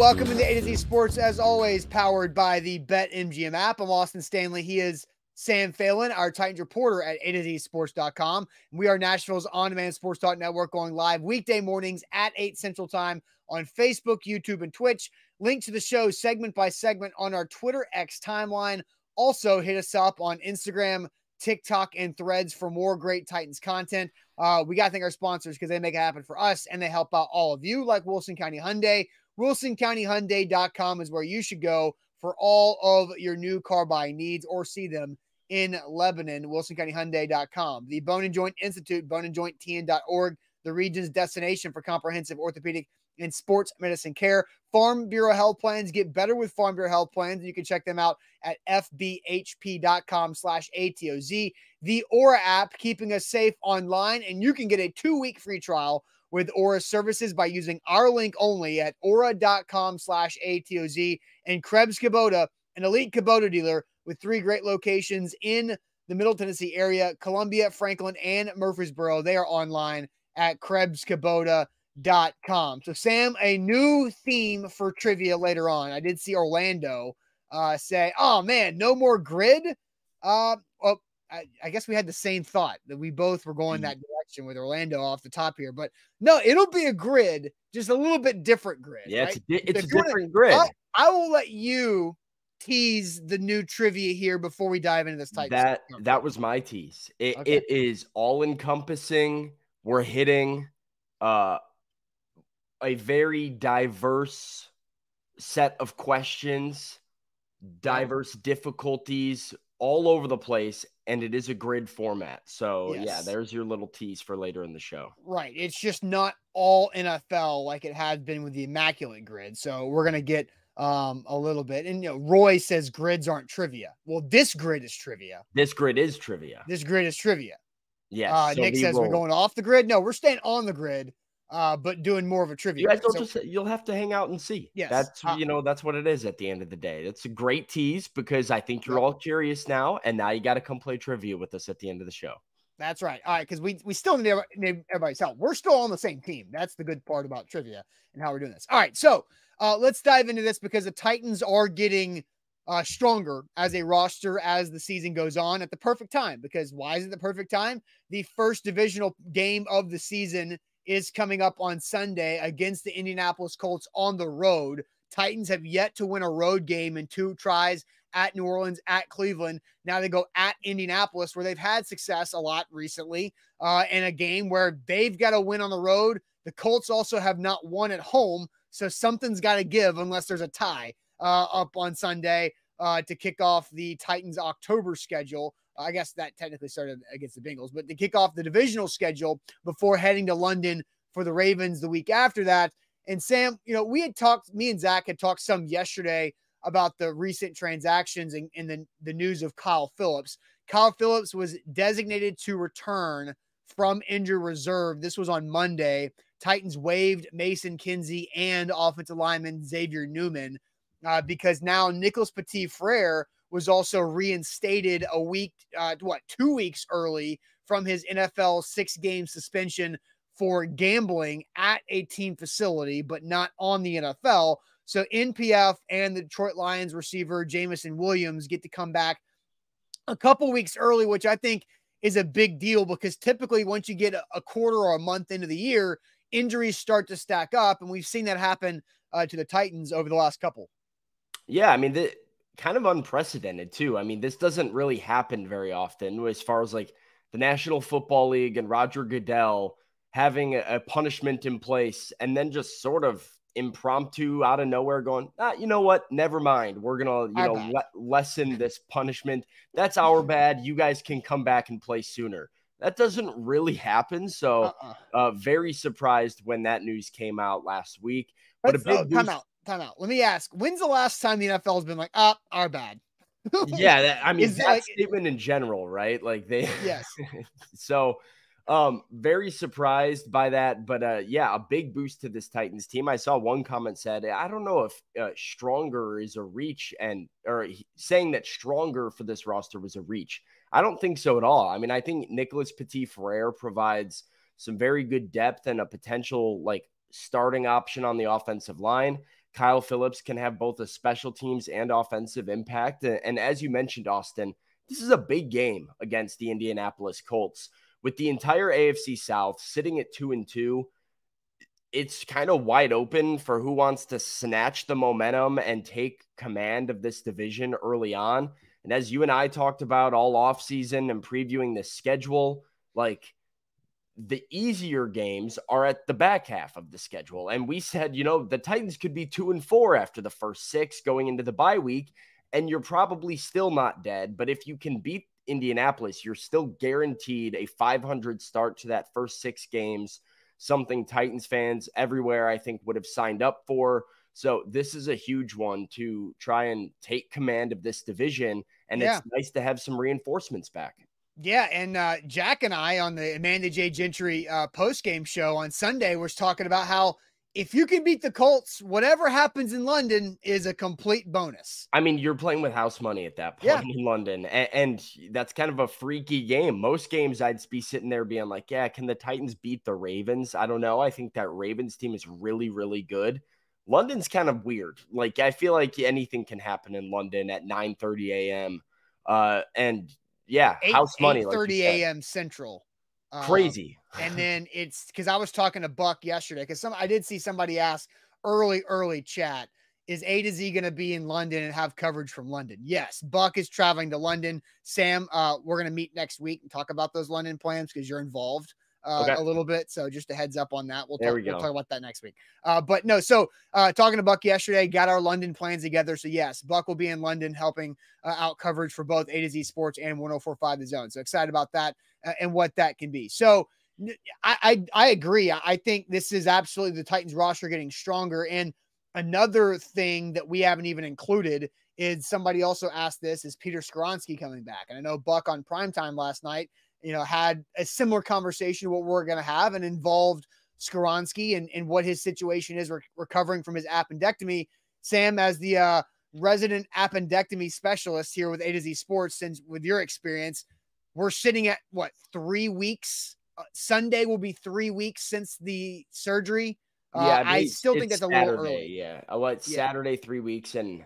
Welcome into A to Z Sports, as always, powered by the BetMGM app. I'm Austin Stanley. He is Sam Phelan, our Titans reporter at A to Z Sports.com. We are Nashville's on demand sports talk network going live weekday mornings at 8 Central Time on Facebook, YouTube, and Twitch. Link to the show segment by segment on our Twitter X timeline. Also, hit us up on Instagram, TikTok, and threads for more great Titans content. Uh, we got to thank our sponsors because they make it happen for us and they help out all of you, like Wilson County Hyundai. WilsonCountyHyundai.com is where you should go for all of your new car buying needs or see them in Lebanon. WilsonCountyHyundai.com. The Bone and Joint Institute, boneandjointtn.org, the region's destination for comprehensive orthopedic and sports medicine care. Farm Bureau Health Plans get better with Farm Bureau Health Plans. You can check them out at fbhp.com slash ATOZ. The Aura app, keeping us safe online, and you can get a two-week free trial with Aura services by using our link only at aura.com slash ATOZ and Krebs Kubota, an elite Kubota dealer with three great locations in the Middle Tennessee area, Columbia, Franklin, and Murfreesboro. They are online at KrebsKubota.com. So, Sam, a new theme for trivia later on. I did see Orlando uh, say, oh man, no more grid. Uh, well, I, I, guess we had the same thought that we both were going that direction with Orlando off the top here, but no, it'll be a grid, just a little bit different grid. Yeah, right? it's, a, it's a different grid. I'll, I will let you tease the new trivia here before we dive into this type. That that was my tease. It, okay. it is all encompassing. We're hitting uh, a very diverse set of questions, diverse difficulties all over the place and it is a grid format. So yes. yeah, there's your little tease for later in the show. Right. It's just not all NFL like it had been with the immaculate grid. So we're gonna get um a little bit. And you know, Roy says grids aren't trivia. Well, this grid is trivia. This grid is trivia. This grid is trivia. Yeah. Uh, so Nick says we're going off the grid. No, we're staying on the grid uh, but doing more of a trivia. You guys will so, just you'll have to hang out and see. Yes, that's uh, you know that's what it is at the end of the day. It's a great tease because I think you're all curious now, and now you got to come play trivia with us at the end of the show. That's right. All right, because we we still need, need everybody's help. We're still on the same team. That's the good part about trivia and how we're doing this. All right, so uh, let's dive into this because the Titans are getting uh, stronger as a roster as the season goes on at the perfect time. Because why is it the perfect time? The first divisional game of the season is coming up on Sunday against the Indianapolis Colts on the road. Titans have yet to win a road game in two tries at New Orleans, at Cleveland. Now they go at Indianapolis, where they've had success a lot recently, uh, in a game where they've got to win on the road. The Colts also have not won at home, so something's got to give unless there's a tie uh, up on Sunday uh, to kick off the Titans' October schedule. I guess that technically started against the Bengals, but to kick off the divisional schedule before heading to London for the Ravens the week after that. And Sam, you know, we had talked, me and Zach had talked some yesterday about the recent transactions and, and the, the news of Kyle Phillips. Kyle Phillips was designated to return from injury reserve. This was on Monday. Titans waived Mason Kinsey and offensive lineman Xavier Newman uh, because now Nicholas Petit Frere was also reinstated a week, uh, what, two weeks early from his NFL six game suspension for gambling at a team facility, but not on the NFL. So NPF and the Detroit Lions receiver Jameson Williams get to come back a couple weeks early, which I think is a big deal because typically once you get a quarter or a month into the year, injuries start to stack up, and we've seen that happen uh, to the Titans over the last couple. Yeah, I mean, the, kind of unprecedented too. I mean, this doesn't really happen very often as far as like the National Football League and Roger Goodell having a, punishment in place and then just sort of impromptu out of nowhere going, ah, you know what? Never mind. We're gonna, you know, le- lessen this punishment. That's our bad. You guys can come back and play sooner. That doesn't really happen. So, uh-uh. uh, very surprised when that news came out last week. But Let's, a big oh, time out, time out. Let me ask: When's the last time the NFL has been like, "Up, oh, our bad"? yeah, that, I mean Is that like, statement in general, right? Like they, yes. so, um, very surprised by that, but uh, yeah, a big boost to this Titans team. I saw one comment said, I don't know if uh, stronger is a reach, and or saying that stronger for this roster was a reach. I don't think so at all. I mean, I think Nicholas Petit Frere provides some very good depth and a potential like starting option on the offensive line. Kyle Phillips can have both a special teams and offensive impact. And as you mentioned, Austin, this is a big game against the Indianapolis Colts with the entire AFC South sitting at two and two, it's kind of wide open for who wants to snatch the momentum and take command of this division early on. And as you and I talked about all offseason and previewing the schedule, like the easier games are at the back half of the schedule. And we said, you know, the Titans could be two and four after the first six going into the bye week, and you're probably still not dead. But if you can beat Indianapolis, you're still guaranteed a 500 start to that first six games, something Titans fans everywhere, I think, would have signed up for. So this is a huge one to try and take command of this division. And yeah. it's nice to have some reinforcements back. Yeah, and uh, Jack and I on the Amanda J. Gentry uh, post game show on Sunday was talking about how if you can beat the Colts, whatever happens in London is a complete bonus. I mean, you're playing with house money at that point yeah. in London, and, and, that's kind of a freaky game. Most games, I'd be sitting there being like, "Yeah, can the Titans beat the Ravens?" I don't know. I think that Ravens team is really, really good. London's kind of weird. Like, I feel like anything can happen in London at 9 30 a.m. Uh, and yeah, 8, house money, 30 like a.m. Central. Um, Crazy. And then it's because I was talking to Buck yesterday because some I did see somebody ask early, early chat. Is A to Z going to be in London and have coverage from London? Yes. Buck is traveling to London. Sam, uh, we're going to meet next week and talk about those London plans because you're involved uh, okay. a little bit. So just a heads up on that. We'll talk, we will talk about that next week. Uh, but no, so uh, talking to Buck yesterday, got our London plans together. So yes, Buck will be in London helping uh, out coverage for both A to Z Sports and 1045 The Zone. So excited about that uh, and what that can be. So I, I, I agree. I think this is absolutely the Titans roster getting stronger. And another thing that we haven't even included is somebody also asked this is Peter Skoronski coming back. And I know Buck on primetime last night you know, had a similar conversation to what we're going to have and involved Skoronski and, and what his situation is re- recovering from his appendectomy. Sam, as the uh, resident appendectomy specialist here with A to Z Sports, since with your experience, we're sitting at what three weeks? Uh, Sunday will be three weeks since the surgery. Uh, yeah, I, still think that's a Saturday, little early. Yeah, what yeah. Saturday, three weeks, and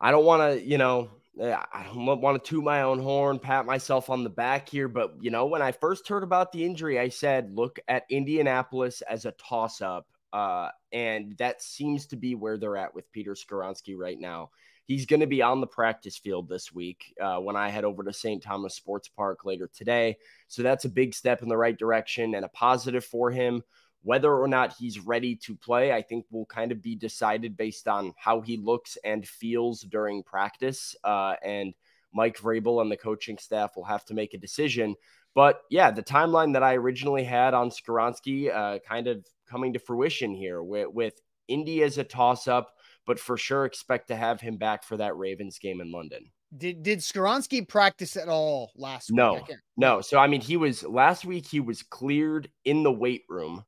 I don't want to, you know, I don't want to toot my own horn, pat myself on the back here, but you know, when I first heard about the injury, I said, look at Indianapolis as a toss up. Uh, and that seems to be where they're at with Peter Skoronski right now. He's going to be on the practice field this week uh, when I head over to St. Thomas Sports Park later today. So that's a big step in the right direction and a positive for him. Whether or not he's ready to play, I think will kind of be decided based on how he looks and feels during practice. Uh, and Mike Vrabel and the coaching staff will have to make a decision. But yeah, the timeline that I originally had on Skoronski uh, kind of coming to fruition here with, with Indy as a toss up, but for sure expect to have him back for that Ravens game in London. Did did Skoronski practice at all last no, week? No, no. So I mean, he was last week. He was cleared in the weight room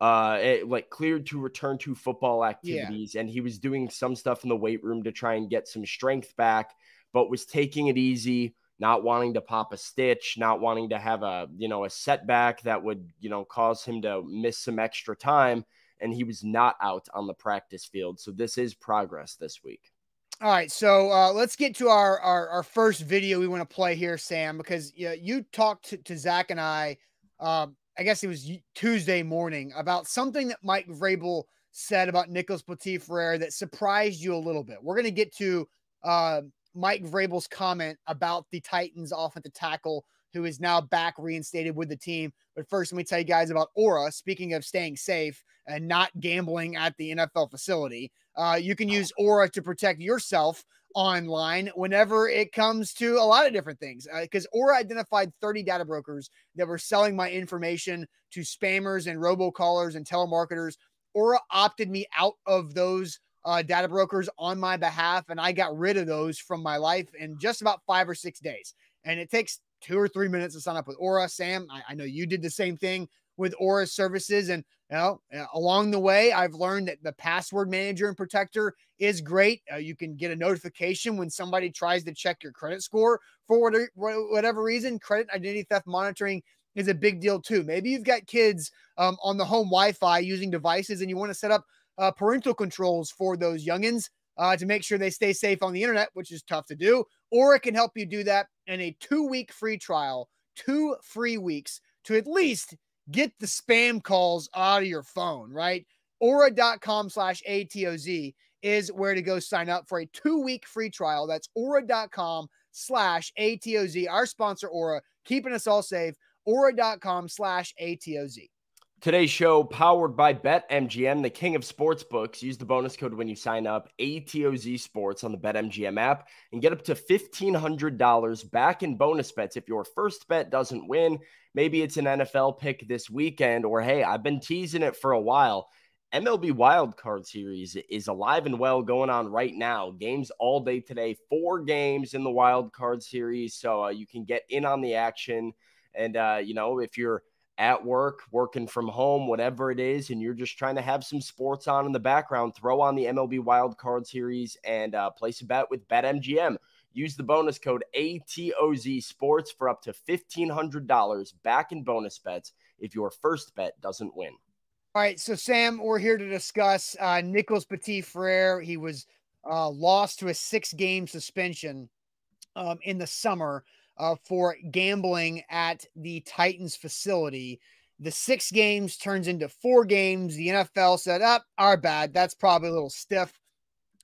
uh it, like cleared to return to football activities yeah. and he was doing some stuff in the weight room to try and get some strength back but was taking it easy not wanting to pop a stitch not wanting to have a you know a setback that would you know cause him to miss some extra time and he was not out on the practice field so this is progress this week all right, so uh, let's get to our, our, our first video we want to play here, Sam, because you, know, you talked to, to Zach and I um, I guess it was Tuesday morning about something that Mike Vrabel said about Nicholas Petit Frere that surprised you a little bit. We're going to get to uh, Mike Vrabel's comment about the Titans offensive tackle who is now back reinstated with the team. But first, let me tell you guys about Aura. Speaking of staying safe and not gambling at the NFL facility, uh, you can use Aura to protect yourself online whenever it comes to a lot of different things. Because uh, Aura identified 30 data brokers that were selling my information to spammers and robocallers and telemarketers. Aura opted me out of those uh, data brokers on my behalf, and I got rid of those from my life in just about five or six days. And it takes two or three minutes to sign up with Aura. Sam, I, I know you did the same thing with Aura services. And you know, uh, along the way, I've learned that the password manager and protector is great. Uh, you can get a notification when somebody tries to check your credit score for whatever, reason. Credit identity theft monitoring is a big deal too. Maybe you've got kids um, on the home Wi-Fi using devices, and you want to set up uh, parental controls for those youngins uh, to make sure they stay safe on the internet, which is tough to do. Or it can help you do that in a two-week free trial, two free weeks to at least get the spam calls out of your phone, right? Aura.com slash ATOZ is where to go sign up for a two week free trial. That's aura.com slash ATOZ. Our sponsor, Aura, keeping us all safe. Aura.com slash ATOZ. Today's show powered by BetMGM, the king of sports books. Use the bonus code when you sign up, ATOZ Sports on the BetMGM app, and get up to $1,500 back in bonus bets if your first bet doesn't win. Maybe it's an NFL pick this weekend, or hey, I've been teasing it for a while. MLB Wildcard Series is alive and well going on right now. Games all day today, four games in the Wildcard Series. So uh, you can get in on the action. And, uh, you know, if you're at work, working from home, whatever it is, and you're just trying to have some sports on in the background, throw on the MLB Wild Card Series and uh, place a bet with BetMGM. Use the bonus code ATOZ Sports for up to $1,500 back in bonus bets if your first bet doesn't win. All right, so Sam, we're here to discuss uh, Nicholas Petit Frere. He was uh, lost to a six game suspension um, in the summer uh, for gambling at the Titans facility. The six games turns into four games. The NFL said, up, oh, our bad. That's probably a little stiff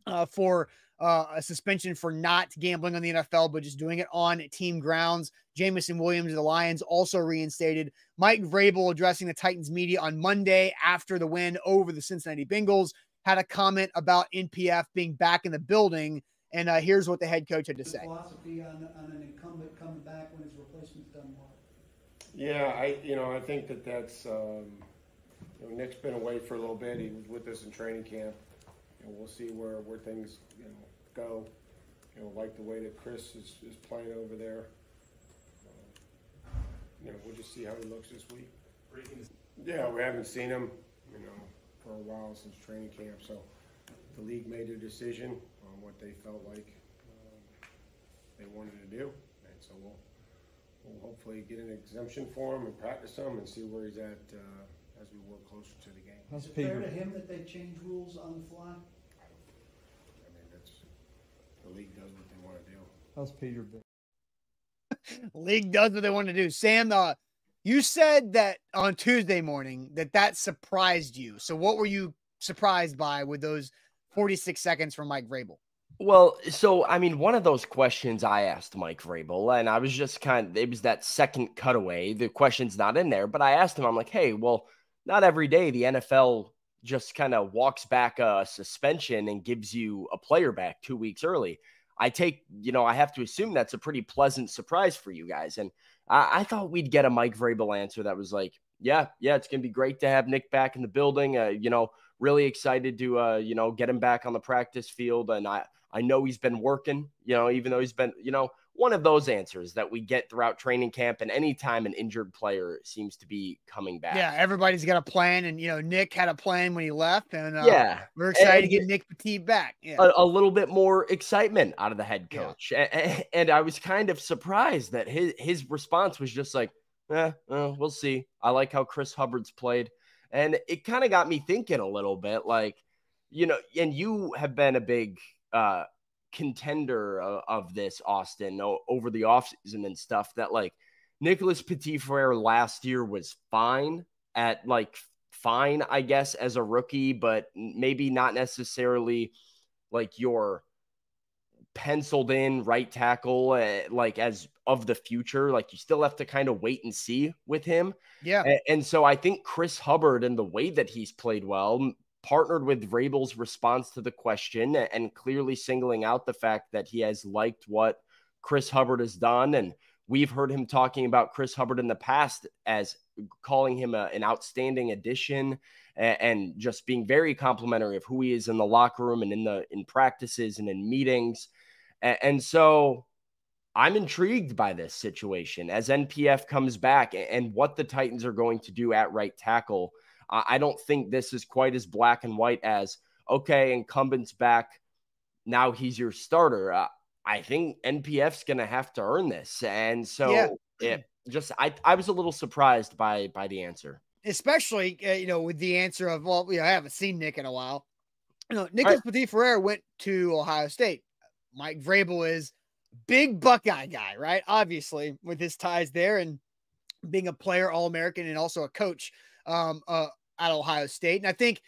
uh, for uh, a suspension for not gambling on the NFL, but just doing it on team grounds. Jameson Williams of the Lions also reinstated. Mike Vrabel addressing the Titans media on Monday after the win over the Cincinnati Bengals had a comment about NPF being back in the building and uh, here's what the head coach had to say. Back when his replacement's done. Yeah, I you know I think that that's um, you know, Nick's been away for a little bit. He was with us in training camp. Know, we'll see where, where things you know go. You know, like the way that Chris is, is playing over there. Um, you know, we'll just see how he looks this week. Yeah, we haven't seen him, you know, for a while since training camp. So the league made their decision on what they felt like um, they wanted to do. And so we'll, we'll hopefully get an exemption for him and practice him and see where he's at uh, as we work closer to the game. Is it fair to him that they change rules on the fly? I mean, that's the league does what they want to do. How's Peter been? league does what they want to do. Sam, uh, you said that on Tuesday morning that that surprised you. So what were you surprised by with those 46 seconds from Mike Vrabel? Well, so I mean, one of those questions I asked Mike Vrabel, and I was just kind of, it was that second cutaway. The question's not in there, but I asked him, I'm like, hey, well, not every day the NFL just kind of walks back a suspension and gives you a player back two weeks early. I take, you know, I have to assume that's a pretty pleasant surprise for you guys. And I, I thought we'd get a Mike Vrabel answer that was like, yeah, yeah, it's to be great to have Nick back in the building. Uh, you know, really excited to, uh, you know, get him back on the practice field. And I, I know he's been working, you know, even though he's been, you know, one of those answers that we get throughout training camp and anytime an injured player seems to be coming back. Yeah, everybody's got a plan. And, you know, Nick had a plan when he left. And uh, yeah, we're excited and, to get Nick Petit back. Yeah. A, a, little bit more excitement out of the head coach. Yeah. And, and, I was kind of surprised that his, his response was just like, eh, uh, we'll see. I like how Chris Hubbard's played. And it kind of got me thinking a little bit like, you know, and you have been a big uh, contender of, of this, Austin, o- over the offseason and stuff that like Nicholas Petit Frere last year was fine at like fine, I guess, as a rookie, but maybe not necessarily like your penciled in right tackle, uh, like as of the future. Like you still have to kind of wait and see with him. Yeah. And, and so I think Chris Hubbard and the way that he's played well partnered with Vrabel's response to the question and clearly singling out the fact that he has liked what Chris Hubbard has done. And we've heard him talking about Chris Hubbard in the past as calling him a, an outstanding addition and, and just being very complimentary of who he is in the locker room and in the in practices and in meetings. and, and so I'm intrigued by this situation as NPF comes back and what the Titans are going to do at right tackle. I don't think this is quite as black and white as okay, incumbent's back. Now he's your starter. Uh, I think NPF's going to have to earn this, and so yeah. it just I I was a little surprised by by the answer especially uh, you know with the answer of well, you know, I haven't seen Nick in a while. You know, Nicholas right. Petit Frere went to Ohio State. Mike Vrabel is big Buckeye guy, right? Obviously, with his ties there and being a player, All American, and also a coach um, uh, at Ohio State. And I think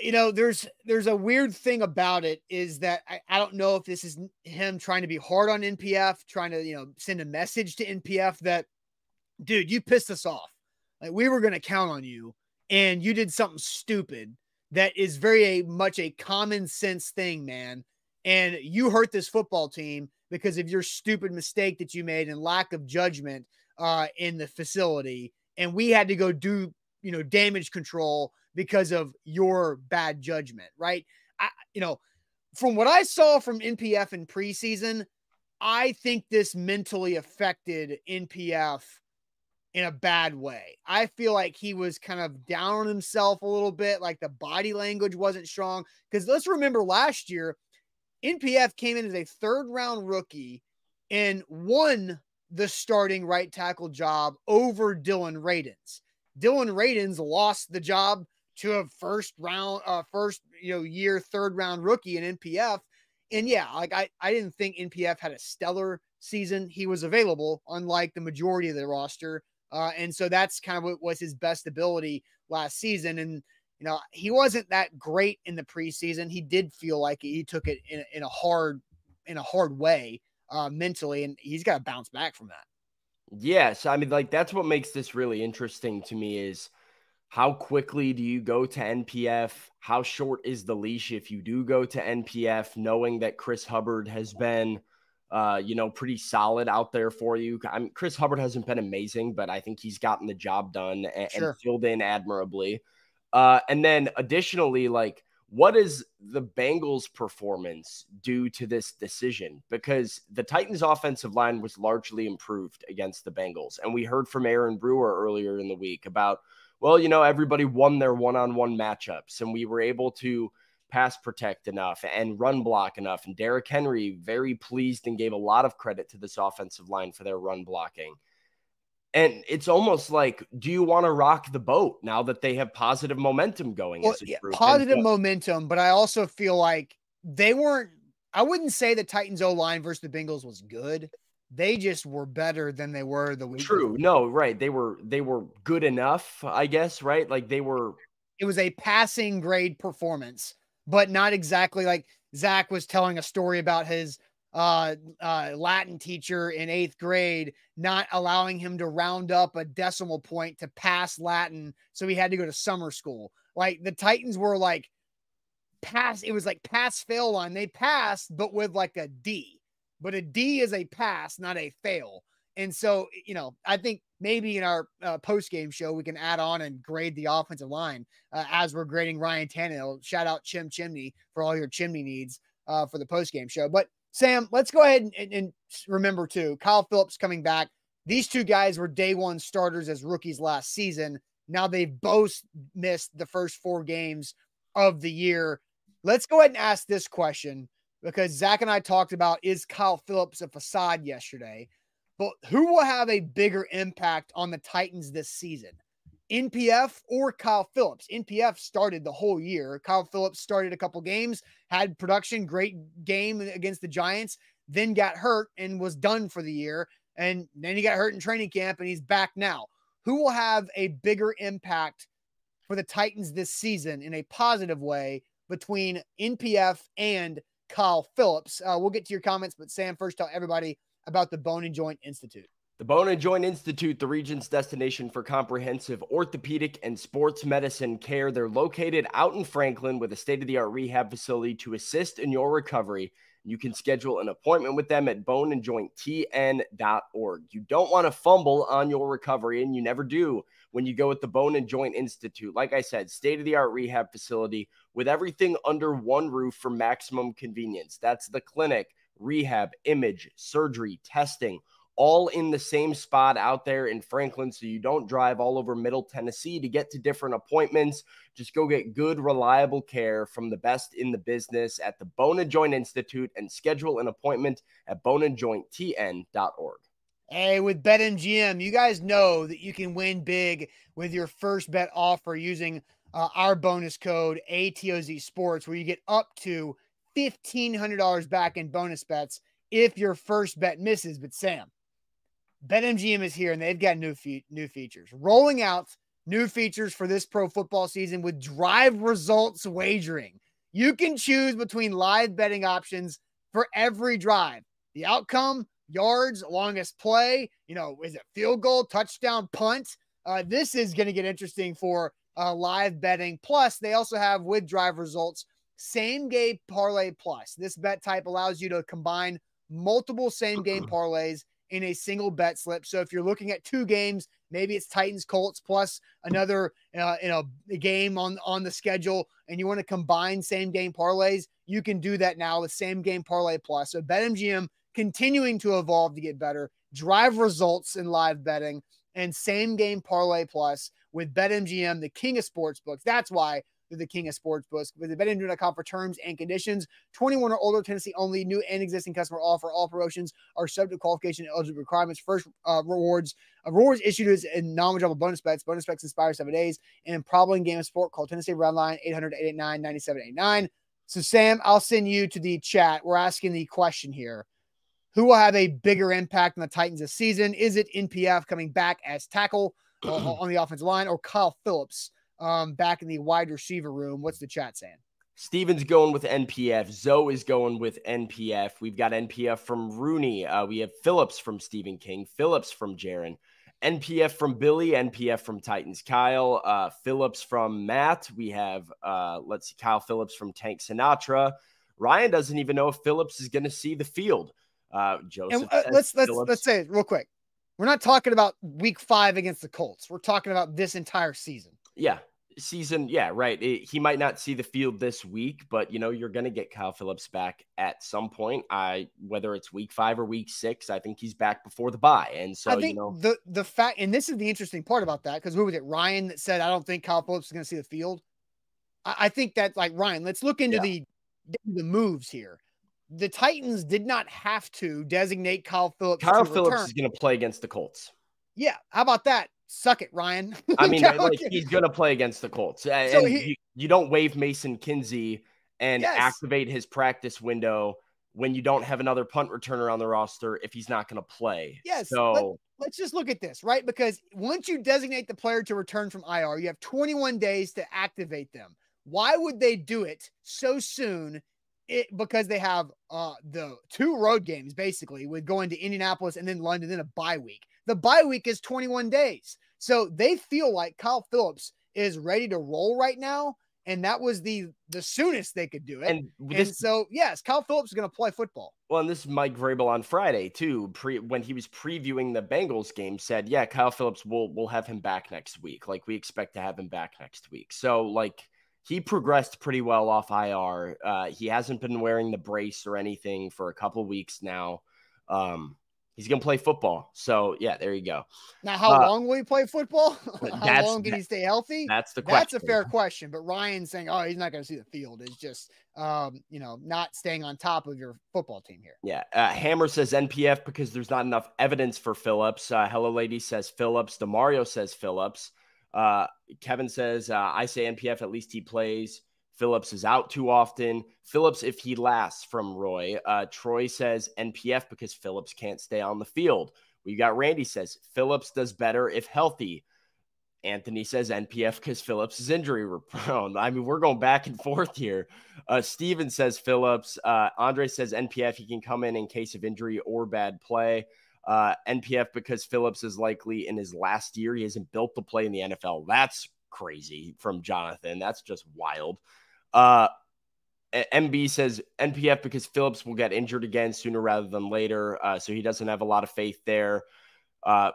you know there's there's a weird thing about it is that I, I don't know if this is him trying to be hard on NPF, trying to you know send a message to NPF that dude, you pissed us off like we were going to count on you and you did something stupid that is very a, much a common sense thing, man. And you hurt this football team because of your stupid mistake that you made and lack of judgment uh, in the facility. And we had to go do, you know, damage control because of your bad judgment, right? I, you know, from what I saw from NPF in preseason, I think this mentally affected NPF in a bad way. I feel like he was kind of down on himself a little bit, like the body language wasn't strong. Because let's remember last year, NPF came in as a third round rookie and won the starting right tackle job over Dillon Radunz. Dillon Radunz lost the job to a first round, uh, first you know year third round rookie in NPF. And yeah, like I, I didn't think NPF had a stellar season. He was available, unlike the majority of the roster. Uh, and so that's kind of what was his best ability last season. And, you know, he wasn't that great in the preseason. He did feel like he took it in, in a hard, in a hard way uh, mentally, and he's got to bounce back from that. Yes. I mean, like, that's what makes this really interesting to me is how quickly do you go to NPF? How short is the leash if you do go to NPF, knowing that Chris Hubbard has been – uh, you know, pretty solid out there for you. I mean, Chris Hubbard hasn't been amazing, but I think he's gotten the job done and, sure. and filled in admirably. Uh, and then additionally, like, what is the Bengals' performance due to this decision? Because the Titans' offensive line was largely improved against the Bengals. And we heard from Aaron Brewer earlier in the week about, well, you know, everybody won their one on one matchups, and we were able to pass protect enough and run block enough. And Derrick Henry very pleased and gave a lot of credit to this offensive line for their run blocking. And it's almost like, do you want to rock the boat now that they have positive momentum going? Well, yeah, positive momentum, but I also feel like they weren't. I wouldn't say the Titans O line versus the Bengals was good. They just were better than they were the week. True. Before. No, right. They were they were good enough, I guess, right? Like they were it was a passing grade performance but not exactly like Zach was telling a story about his uh, uh, Latin teacher in eighth grade not allowing him to round up a decimal point to pass Latin. So he had to go to summer school. Like the Titans were like pass, it was like pass fail line. They passed, but with like a D. But a D is a pass, not a fail. And so, you know, I think maybe in our uh, post game show, we can add on and grade the offensive line uh, as we're grading Ryan Tannehill. Shout out Chim Chimney for all your chimney needs uh, for the post game show. But Sam, let's go ahead and, and, remember too Kyle Phillips coming back. These two guys were day one starters as rookies last season. Now they've both missed the first four games of the year. Let's go ahead and ask this question because Zach and I talked about is Kyle Phillips a facade yesterday. But who will have a bigger impact on the Titans this season? NPF or Kyle Phillips? NPF started the whole year. Kyle Phillips started a couple games, had production, great game against the Giants, then got hurt and was done for the year. And then he got hurt in training camp and he's back now. Who will have a bigger impact for the Titans this season in a positive way between NPF and Kyle Phillips? Uh, we'll get to your comments, but Sam, first tell everybody about the Bone and Joint Institute. The Bone and Joint Institute, the region's destination for comprehensive orthopedic and sports medicine care. They're located out in Franklin with a state of the art rehab facility to assist in your recovery. You can schedule an appointment with them at boneandjointtn.org. You don't want to fumble on your recovery, and you never do when you go with the Bone and Joint Institute. Like I said, state of the art rehab facility with everything under one roof for maximum convenience. That's the clinic, rehab, image, surgery, testing all in the same spot out there in Franklin. So you don't drive all over Middle Tennessee to get to different appointments. Just go get good, reliable care from the best in the business at the Bone and Joint Institute and schedule an appointment at boneandjointtn.org. Hey, with BetMGM, you guys know that you can win big with your first bet offer using uh, our bonus code ATOZ Sports, where you get up to $1,500 back in bonus bets if your first bet misses. But Sam, BetMGM is here and they've got new fe- new features. Rolling out new features for this pro football season with drive results wagering. You can choose between live betting options for every drive. The outcome, yards, longest play, you know, is it field goal, touchdown, punt? Uh, this is going to get interesting for uh, live betting. Plus, they also have with drive results same game parlay plus. This bet type allows you to combine multiple same game parlays in a single bet slip. So if you're looking at two games, maybe it's Titans Colts plus another uh, know game on on the schedule, and you want to combine same game parlays, you can do that now with same game parlay plus. So BetMGM continuing to evolve to get better, drive results in live betting, and same game parlay plus with BetMGM, the king of sports books. That's why the king of sports books. Visit betmgm.com for terms and conditions. 21 or older, Tennessee only. New and existing customer offer. All promotions are subject to qualification and eligibility requirements. First uh, rewards uh, rewards issued as in non-withdrawable bonus bets. Bonus bets expire seven days. And problem game of sport. Call Tennessee REDLINE 800-889-9789. So Sam, I'll send you to the chat. We're asking the question here. Who will have a bigger impact on the Titans this season? Is it NPF coming back as tackle uh, on the offensive line or Kyle Phillips? Um, back in the wide receiver room. What's the chat saying? Steven's going with NPF. Zoe is going with NPF. We've got NPF from Rooney. Uh, we have Phillips from Stephen King, Phillips from Jaron, NPF from Billy, NPF from Titans Kyle, uh, Phillips from Matt. We have, uh, let's see, Kyle Phillips from Tank Sinatra. Ryan doesn't even know if Phillips is going to see the field. Uh, Joseph, and, uh, let's let's Phillips. let's say it real quick. We're not talking about Week Five against the Colts. We're talking about this entire season. Yeah, season, yeah, right. It, he might not see the field this week, but you know you're going to get Kyle Phillips back at some point. I whether it's week five or week six, I think he's back before the bye. And so I think you know the the fact, and this is the interesting part about that because who was it? Ryan that said I don't think Kyle Phillips is going to see the field. I, I, think that like Ryan. Let's look into yeah. the the moves here. The Titans did not have to designate Kyle Phillips. Kyle Phillips return. is going to play against the Colts. Yeah, how about that? Suck it, Ryan. I mean, like he's gonna play against the Colts, and so he, you, you, don't waive Mason Kinsey and yes. activate his practice window when you don't have another punt returner on the roster if he's not gonna play. Yes. So let, us just look at this, right? Because once you designate the player to return from IR, you have 21 days to activate them. Why would they do it so soon? It because they have uh the two road games basically with going to Indianapolis and then London, then a bye week. The bye week is 21 days. So they feel like Kyle Phillips is ready to roll right now. And that was the the soonest they could do it. And, this, and so yes, Kyle Phillips is going to play football. Well, and this is Mike Vrabel on Friday too. Pre when he was previewing the Bengals game, said, "Yeah, Kyle Phillips will we'll have him back next week. Like we expect to have him back next week." So like he progressed pretty well off IR. Uh, he hasn't been wearing the brace or anything for a couple weeks now. Um, He's going to play football. So, yeah, there you go. Now, how uh, long will he play football? how long can he stay healthy? That's the question. That's a fair question. But Ryan saying, oh, he's not going to see the field is just, um, you know, not staying on top of your football team here. Yeah. Uh, Hammer says NPF because there's not enough evidence for Phillips. Uh, Hello Lady says Phillips. Demario says Phillips. Uh, Kevin says, uh, I say NPF, at least he plays. Phillips is out too often. Phillips, if he lasts from Roy. Uh, Troy says NPF because Phillips can't stay on the field. We got Randy says Phillips does better if healthy. Anthony says NPF because Phillips is injury prone. I mean, we're going back and forth here. Uh, Steven says Phillips. Uh, Andre says NPF. He can come in in case of injury or bad play. Uh, NPF because Phillips is likely in his last year. He hasn't built the play in the NFL. That's crazy from Jonathan. That's just wild. Uh, MB says NPF because Phillips will get injured again sooner rather than later. Uh, so he doesn't have a lot of faith there. Uh,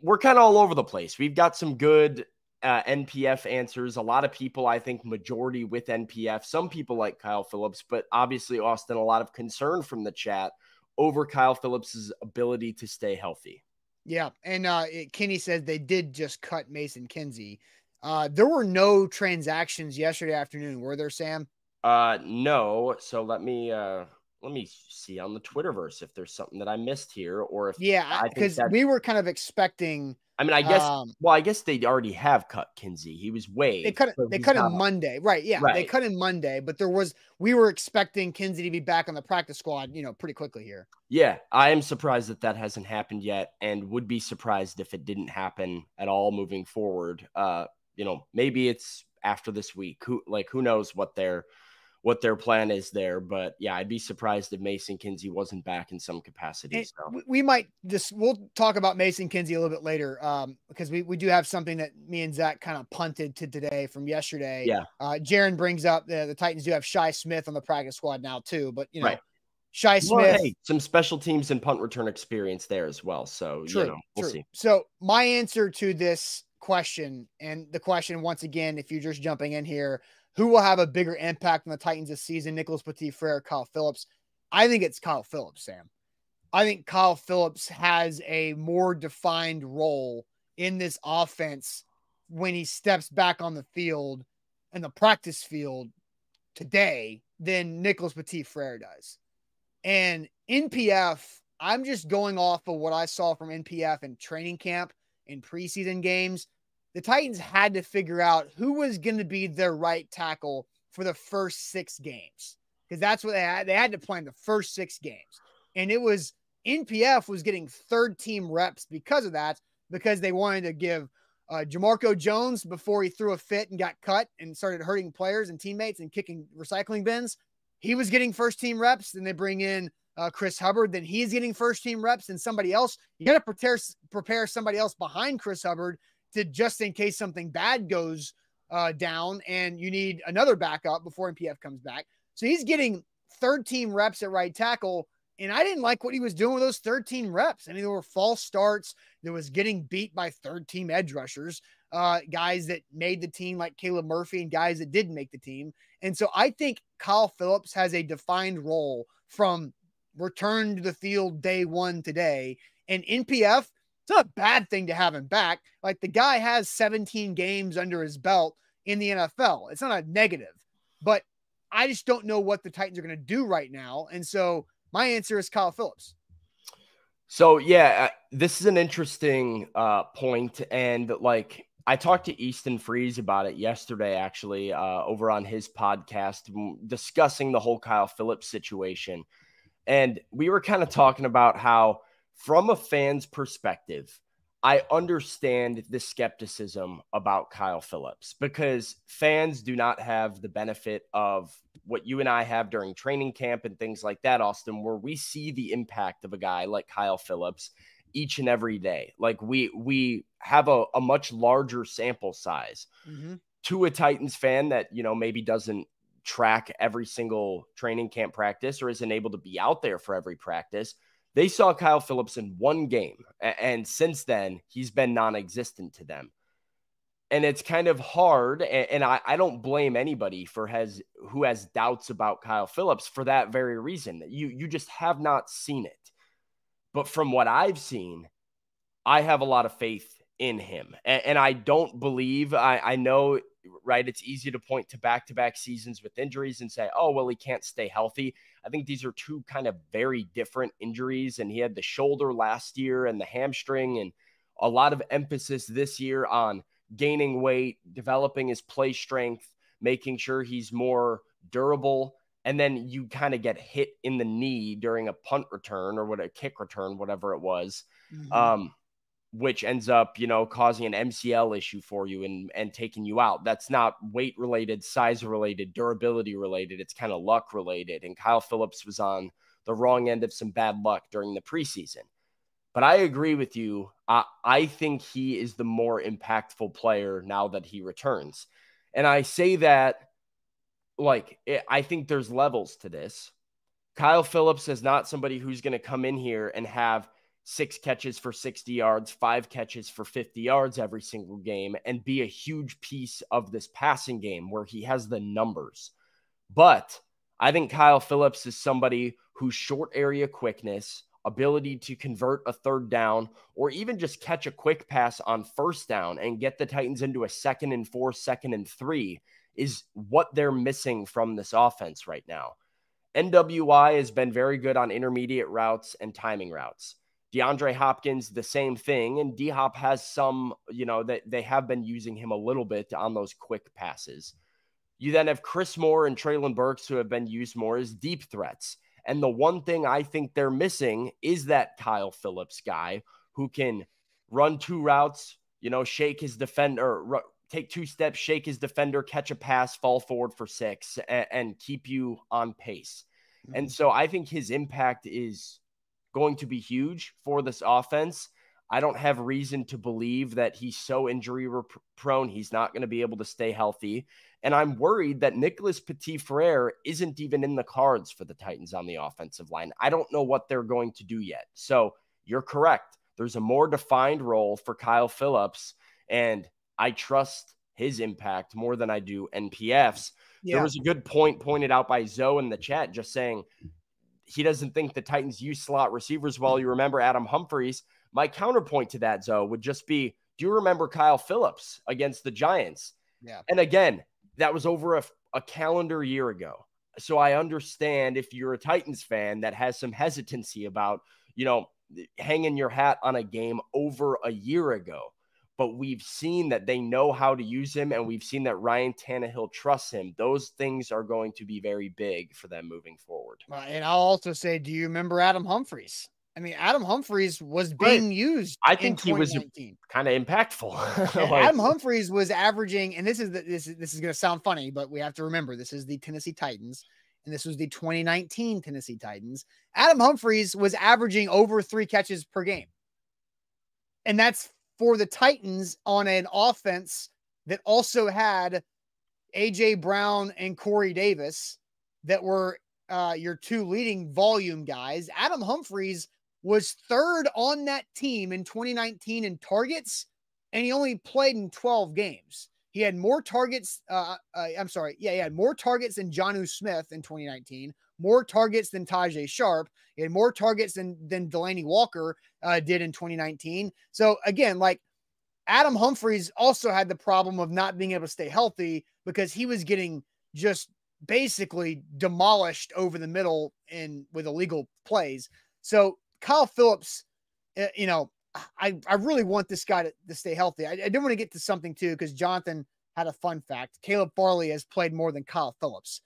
we're kind of all over the place. We've got some good uh, NPF answers. A lot of people, I think, majority with NPF. Some people like Kyle Phillips, but obviously, Austin, a lot of concern from the chat over Kyle Phillips's ability to stay healthy. Yeah, and uh, Kenny says they did just cut Mason Kinsey. Uh, there were no transactions yesterday afternoon, were there, Sam? Uh, no. So let me uh let me see on the Twitterverse if there's something that I missed here, or if yeah, because we were kind of expecting. I mean, I guess. Um, well, I guess they already have cut Kinsey. He was waived. They cut. They cut him Monday, right? Yeah, right. they cut him Monday, but there was. We were expecting Kinsey to be back on the practice squad, you know, pretty quickly here. Yeah, I am surprised that that hasn't happened yet, and would be surprised if it didn't happen at all moving forward. Uh, you know, maybe it's after this week. Who like who knows what they're what their plan is there. But yeah, I'd be surprised if Mason Kinsey wasn't back in some capacity. So. We might just we'll talk about Mason Kinsey a little bit later um, because we, we do have something that me and Zach kind of punted to today from yesterday. Yeah. Uh, Jaron brings up the, the Titans do have Shi Smith on the practice squad now too, but you know. Right. Shi Smith, well, hey, some special teams and punt return experience there as well. So, true, you know, we'll true. see. So, my answer to this question, and the question once again, if you're just jumping in here, who will have a bigger impact on the Titans this season? Nicholas Petit Frere, Kyle Phillips. I think it's Kyle Phillips, Sam. I think Kyle Phillips has a more defined role in this offense when he steps back on the field and the practice field today than Nicholas Petit Frere does. And NPF, I'm just going off of what I saw from NPF in training camp in preseason games the Titans had to figure out who was going to be their right tackle for the first six games because that's what they had. They had to plan the first six games, and it was NPF was getting third team reps because of that because they wanted to give uh, Jamarco Jones before he threw a fit and got cut and started hurting players and teammates and kicking recycling bins. He was getting first team reps. and they bring in uh, Chris Hubbard. Then he's getting first team reps and somebody else. You got to prepare prepare somebody else behind Chris Hubbard to just in case something bad goes uh, down and you need another backup before NPF comes back. So he's getting third team reps at right tackle. And I didn't like what he was doing with those 13 reps. I mean, there were false starts. There was getting beat by third team edge rushers, uh, guys that made the team like Caleb Murphy and guys that didn't make the team. And so I think Kyle Phillips has a defined role from return to the field day one today. And NPF, it's not a bad thing to have him back. Like the guy has 17 games under his belt in the NFL. It's not a negative, but I just don't know what the Titans are going to do right now. And so my answer is Kyle Phillips. So yeah, uh, this is an interesting uh, point, and like I talked to Easton Freeze about it yesterday, actually, uh, over on his podcast, discussing the whole Kyle Phillips situation, and we were kind of talking about how from a fan's perspective, I understand the skepticism about Kyle Phillips because fans do not have the benefit of what you and I have during training camp and things like that, Austin, where we see the impact of a guy like Kyle Phillips each and every day. Like we we have a, a much larger sample size. Mm-hmm. To a Titans fan that, you know, maybe doesn't track every single training camp practice or isn't able to be out there for every practice they saw Kyle Phillips in one game, and since then, he's been non existent to them. And it's kind of hard, and I, I don't blame anybody for has who has doubts about Kyle Phillips for that very reason. You you just have not seen it. But from what I've seen, I have a lot of faith in him. And, and I don't believe, I, I know, right, it's easy to point to back to back seasons with injuries and say, oh, well, he can't stay healthy. I think these are two kind of very different injuries. And he had the shoulder last year and the hamstring, and a lot of emphasis this year on gaining weight, developing his play strength, making sure he's more durable. And then you kind of get hit in the knee during a punt return or what a kick return, whatever it was. Mm-hmm. Um, which ends up, you know, causing an MCL issue for you and and taking you out. That's not weight related, size related, durability related. It's kind of luck related. And Kyle Phillips was on the wrong end of some bad luck during the preseason. But I agree with you. I, I think he is the more impactful player now that he returns. And I say that like it, I think there's levels to this. Kyle Phillips is not somebody who's going to come in here and have six catches for 60 yards, five catches for 50 yards every single game, and be a huge piece of this passing game where he has the numbers. But I think Kyle Phillips is somebody whose short area quickness, ability to convert a third down, or even just catch a quick pass on first down and get the Titans into a second and four, second and three is what they're missing from this offense right now. NWI has been very good on intermediate routes and timing routes. DeAndre Hopkins, the same thing. And D Hop has some, you know, that they have been using him a little bit on those quick passes. You then have Chris Moore and Treylon Burks, who have been used more as deep threats. And the one thing I think they're missing is that Kyle Phillips guy who can run two routes, you know, shake his defender, r- take two steps, shake his defender, catch a pass, fall forward for six, and, and keep you on pace. Mm-hmm. And so I think his impact is going to be huge for this offense. I don't have reason to believe that he's so injury prone, he's not going to be able to stay healthy. And I'm worried that Nicholas Petit Frere isn't even in the cards for the Titans on the offensive line. I don't know what they're going to do yet. So you're correct. There's a more defined role for Kyle Phillips, and I trust his impact more than I do NPF's. Yeah. There was a good point pointed out by Zoe in the chat, just saying he doesn't think the Titans use slot receivers well. Mm. You remember Adam Humphries. My counterpoint to that, Zoe, would just be do you remember Kyle Phillips against the Giants? Yeah. And again, that was over a, a calendar year ago. So I understand if you're a Titans fan that has some hesitancy about, you know, hanging your hat on a game over a year ago but we've seen that they know how to use him, and we've seen that Ryan Tannehill trusts him. Those things are going to be very big for them moving forward. Uh, and I'll also say, do you remember Adam Humphries? I mean, Adam Humphries was being right. used. I think he was kind of impactful. like, Adam Humphries was averaging, and this is the, this is this is going to sound funny, but we have to remember this is the Tennessee Titans, and this was the 2019 Tennessee Titans. Adam Humphries was averaging over three catches per game, and that's for the Titans on an offense that also had AJ Brown and Corey Davis that were uh, your two leading volume guys. Adam Humphries was third on that team in 2019 in targets, and he only played in 12 games. He had more targets. Uh, uh, I'm sorry. Yeah, he had more targets than Jonnu Smith in 2019, more targets than Tajae Sharpe. He had more targets than, than Delanie Walker uh, did in 2019. So again, like Adam Humphries also had the problem of not being able to stay healthy because he was getting just basically demolished over the middle in with illegal plays. So Kyle Phillips, uh, you know, I, I really want this guy to, to stay healthy. I, I do want to get to something too because Jonathan had a fun fact. Caleb Farley has played more than Kyle Phillips.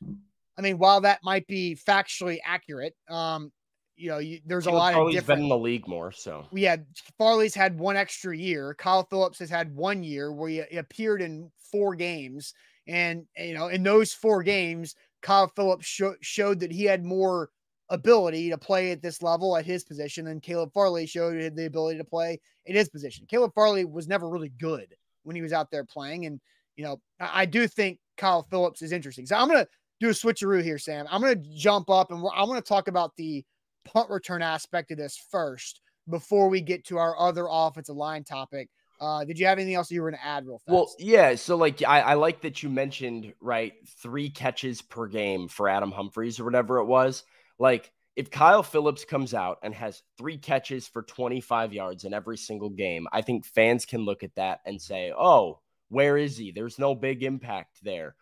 I mean, while that might be factually accurate, um, you know, you, there's Caleb a lot Farley's of different. been in the league more, so yeah. Farley's had one extra year. Kyle Phillips has had one year where he, he appeared in four games, and you know, in those four games, Kyle Phillips sh- showed that he had more ability to play at this level at his position, than Caleb Farley showed the ability to play at his position. Caleb Farley was never really good when he was out there playing, and you know, I, I do think Kyle Phillips is interesting. So I'm gonna do a switcheroo here, Sam. I'm going to jump up and I want to talk about the punt return aspect of this first before we get to our other offensive line topic. Uh, did you have anything else you were going to add real fast? Well, yeah. So, like, I, I like that you mentioned, right, three catches per game for Adam Humphries or whatever it was. Like, if Kyle Phillips comes out and has three catches for 25 yards in every single game, I think fans can look at that and say, oh, where is he? There's no big impact there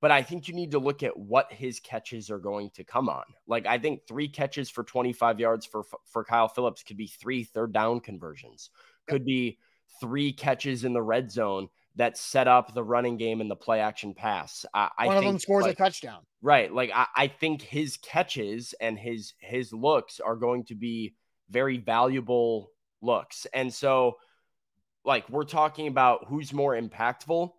but I think you need to look at what his catches are going to come on. Like I think three catches for 25 yards for for Kyle Phillips could be three third down conversions. Could be three catches in the red zone that set up the running game and the play action pass. I, I One think, of them scores like, a touchdown. Right. Like I, I think his catches and his his looks are going to be very valuable looks. And so like we're talking about who's more impactful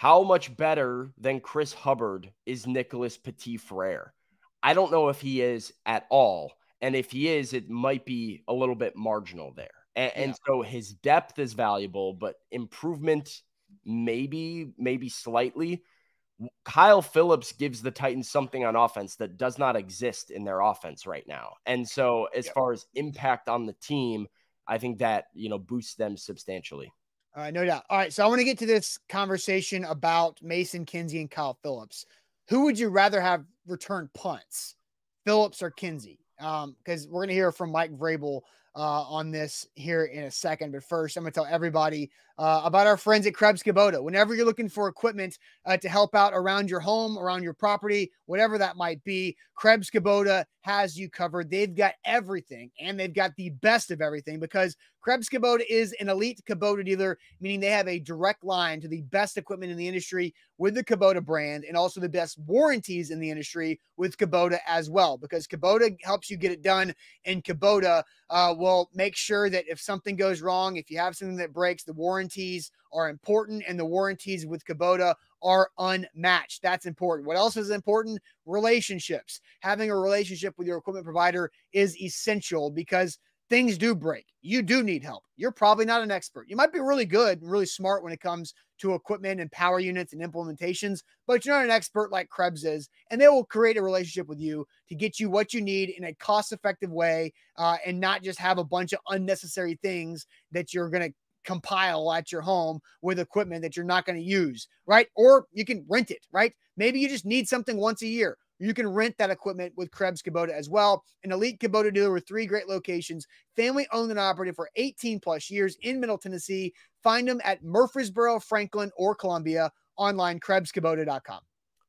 how much better than Chris Hubbard is Nicholas Petit Frere? I don't know if he is at all. And if he is, it might be a little bit marginal there. And, yeah. and so his depth is valuable, but improvement maybe, maybe slightly. Kyle Phillips gives the Titans something on offense that does not exist in their offense right now. And so, as yep. far as impact on the team, I think that, you know, boosts them substantially. All right, no doubt. All right, so I want to get to this conversation about Mason Kinsey and Kyle Phillips. Who would you rather have return punts, Phillips or Kinsey? Because um, we're going to hear from Mike Vrabel uh, on this here in a second. But first, I'm going to tell everybody uh, about our friends at Krebs Kubota. Whenever you're looking for equipment uh, to help out around your home, around your property, whatever that might be, Krebs Kubota has you covered. They've got everything and they've got the best of everything because Krebs Kubota is an elite Kubota dealer, meaning they have a direct line to the best equipment in the industry with the Kubota brand and also the best warranties in the industry with Kubota as well because Kubota helps you get it done and Kubota uh, will make sure that if something goes wrong, if you have something that breaks, the warranties are important, and the warranties with Kubota are unmatched. That's important. What else is important? Relationships. Having a relationship with your equipment provider is essential because things do break. You do need help. You're probably not an expert. You might be really good and really smart when it comes to equipment and power units and implementations, but you're not an expert like Krebs is. And they will create a relationship with you to get you what you need in a cost effective way uh, and not just have a bunch of unnecessary things that you're going to compile at your home with equipment that you're not going to use, right? Or you can rent it, right? Maybe you just need something once a year. You can rent that equipment with Krebs Kubota as well. An elite Kubota dealer with three great locations, family owned and operated for 18 plus years in Middle Tennessee. Find them at Murfreesboro, Franklin, or Columbia. Online, KrebsKubota.com.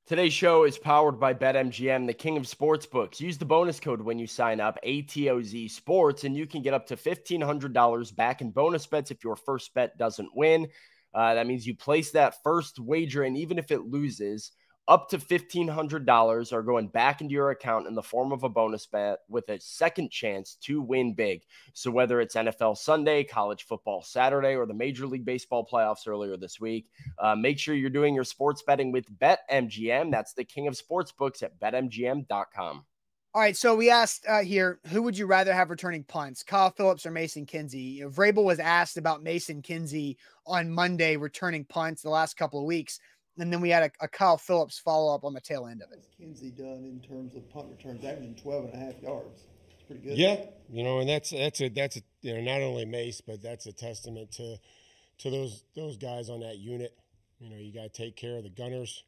Today's show is powered by BetMGM, the king of sportsbooks. Use the bonus code when you sign up, ATOZ Sports, and you can get up to $1,500 back in bonus bets if your first bet doesn't win. Uh, that means you place that first wager, and even if it loses, up to $1,500 are going back into your account in the form of a bonus bet with a second chance to win big. So, whether it's NFL Sunday, college football Saturday, or the Major League Baseball playoffs earlier this week, uh, make sure you're doing your sports betting with BetMGM. That's the king of sports books at betmgm.com. All right, so we asked uh, here, who would you rather have returning punts, Kyle Phillips or Mason Kinsey? You know, Vrabel was asked about Mason Kinsey on Monday returning punts the last couple of weeks. And then we had a, a Kyle Phillips follow up on the tail end of it. What's Kinsey done in terms of punt returns, averaging 12 and a half yards? It's pretty good. Yeah, you know, and that's that's a that's a you know not only Mace, but that's a testament to to those those guys on that unit. You know, you got to take care of the gunners.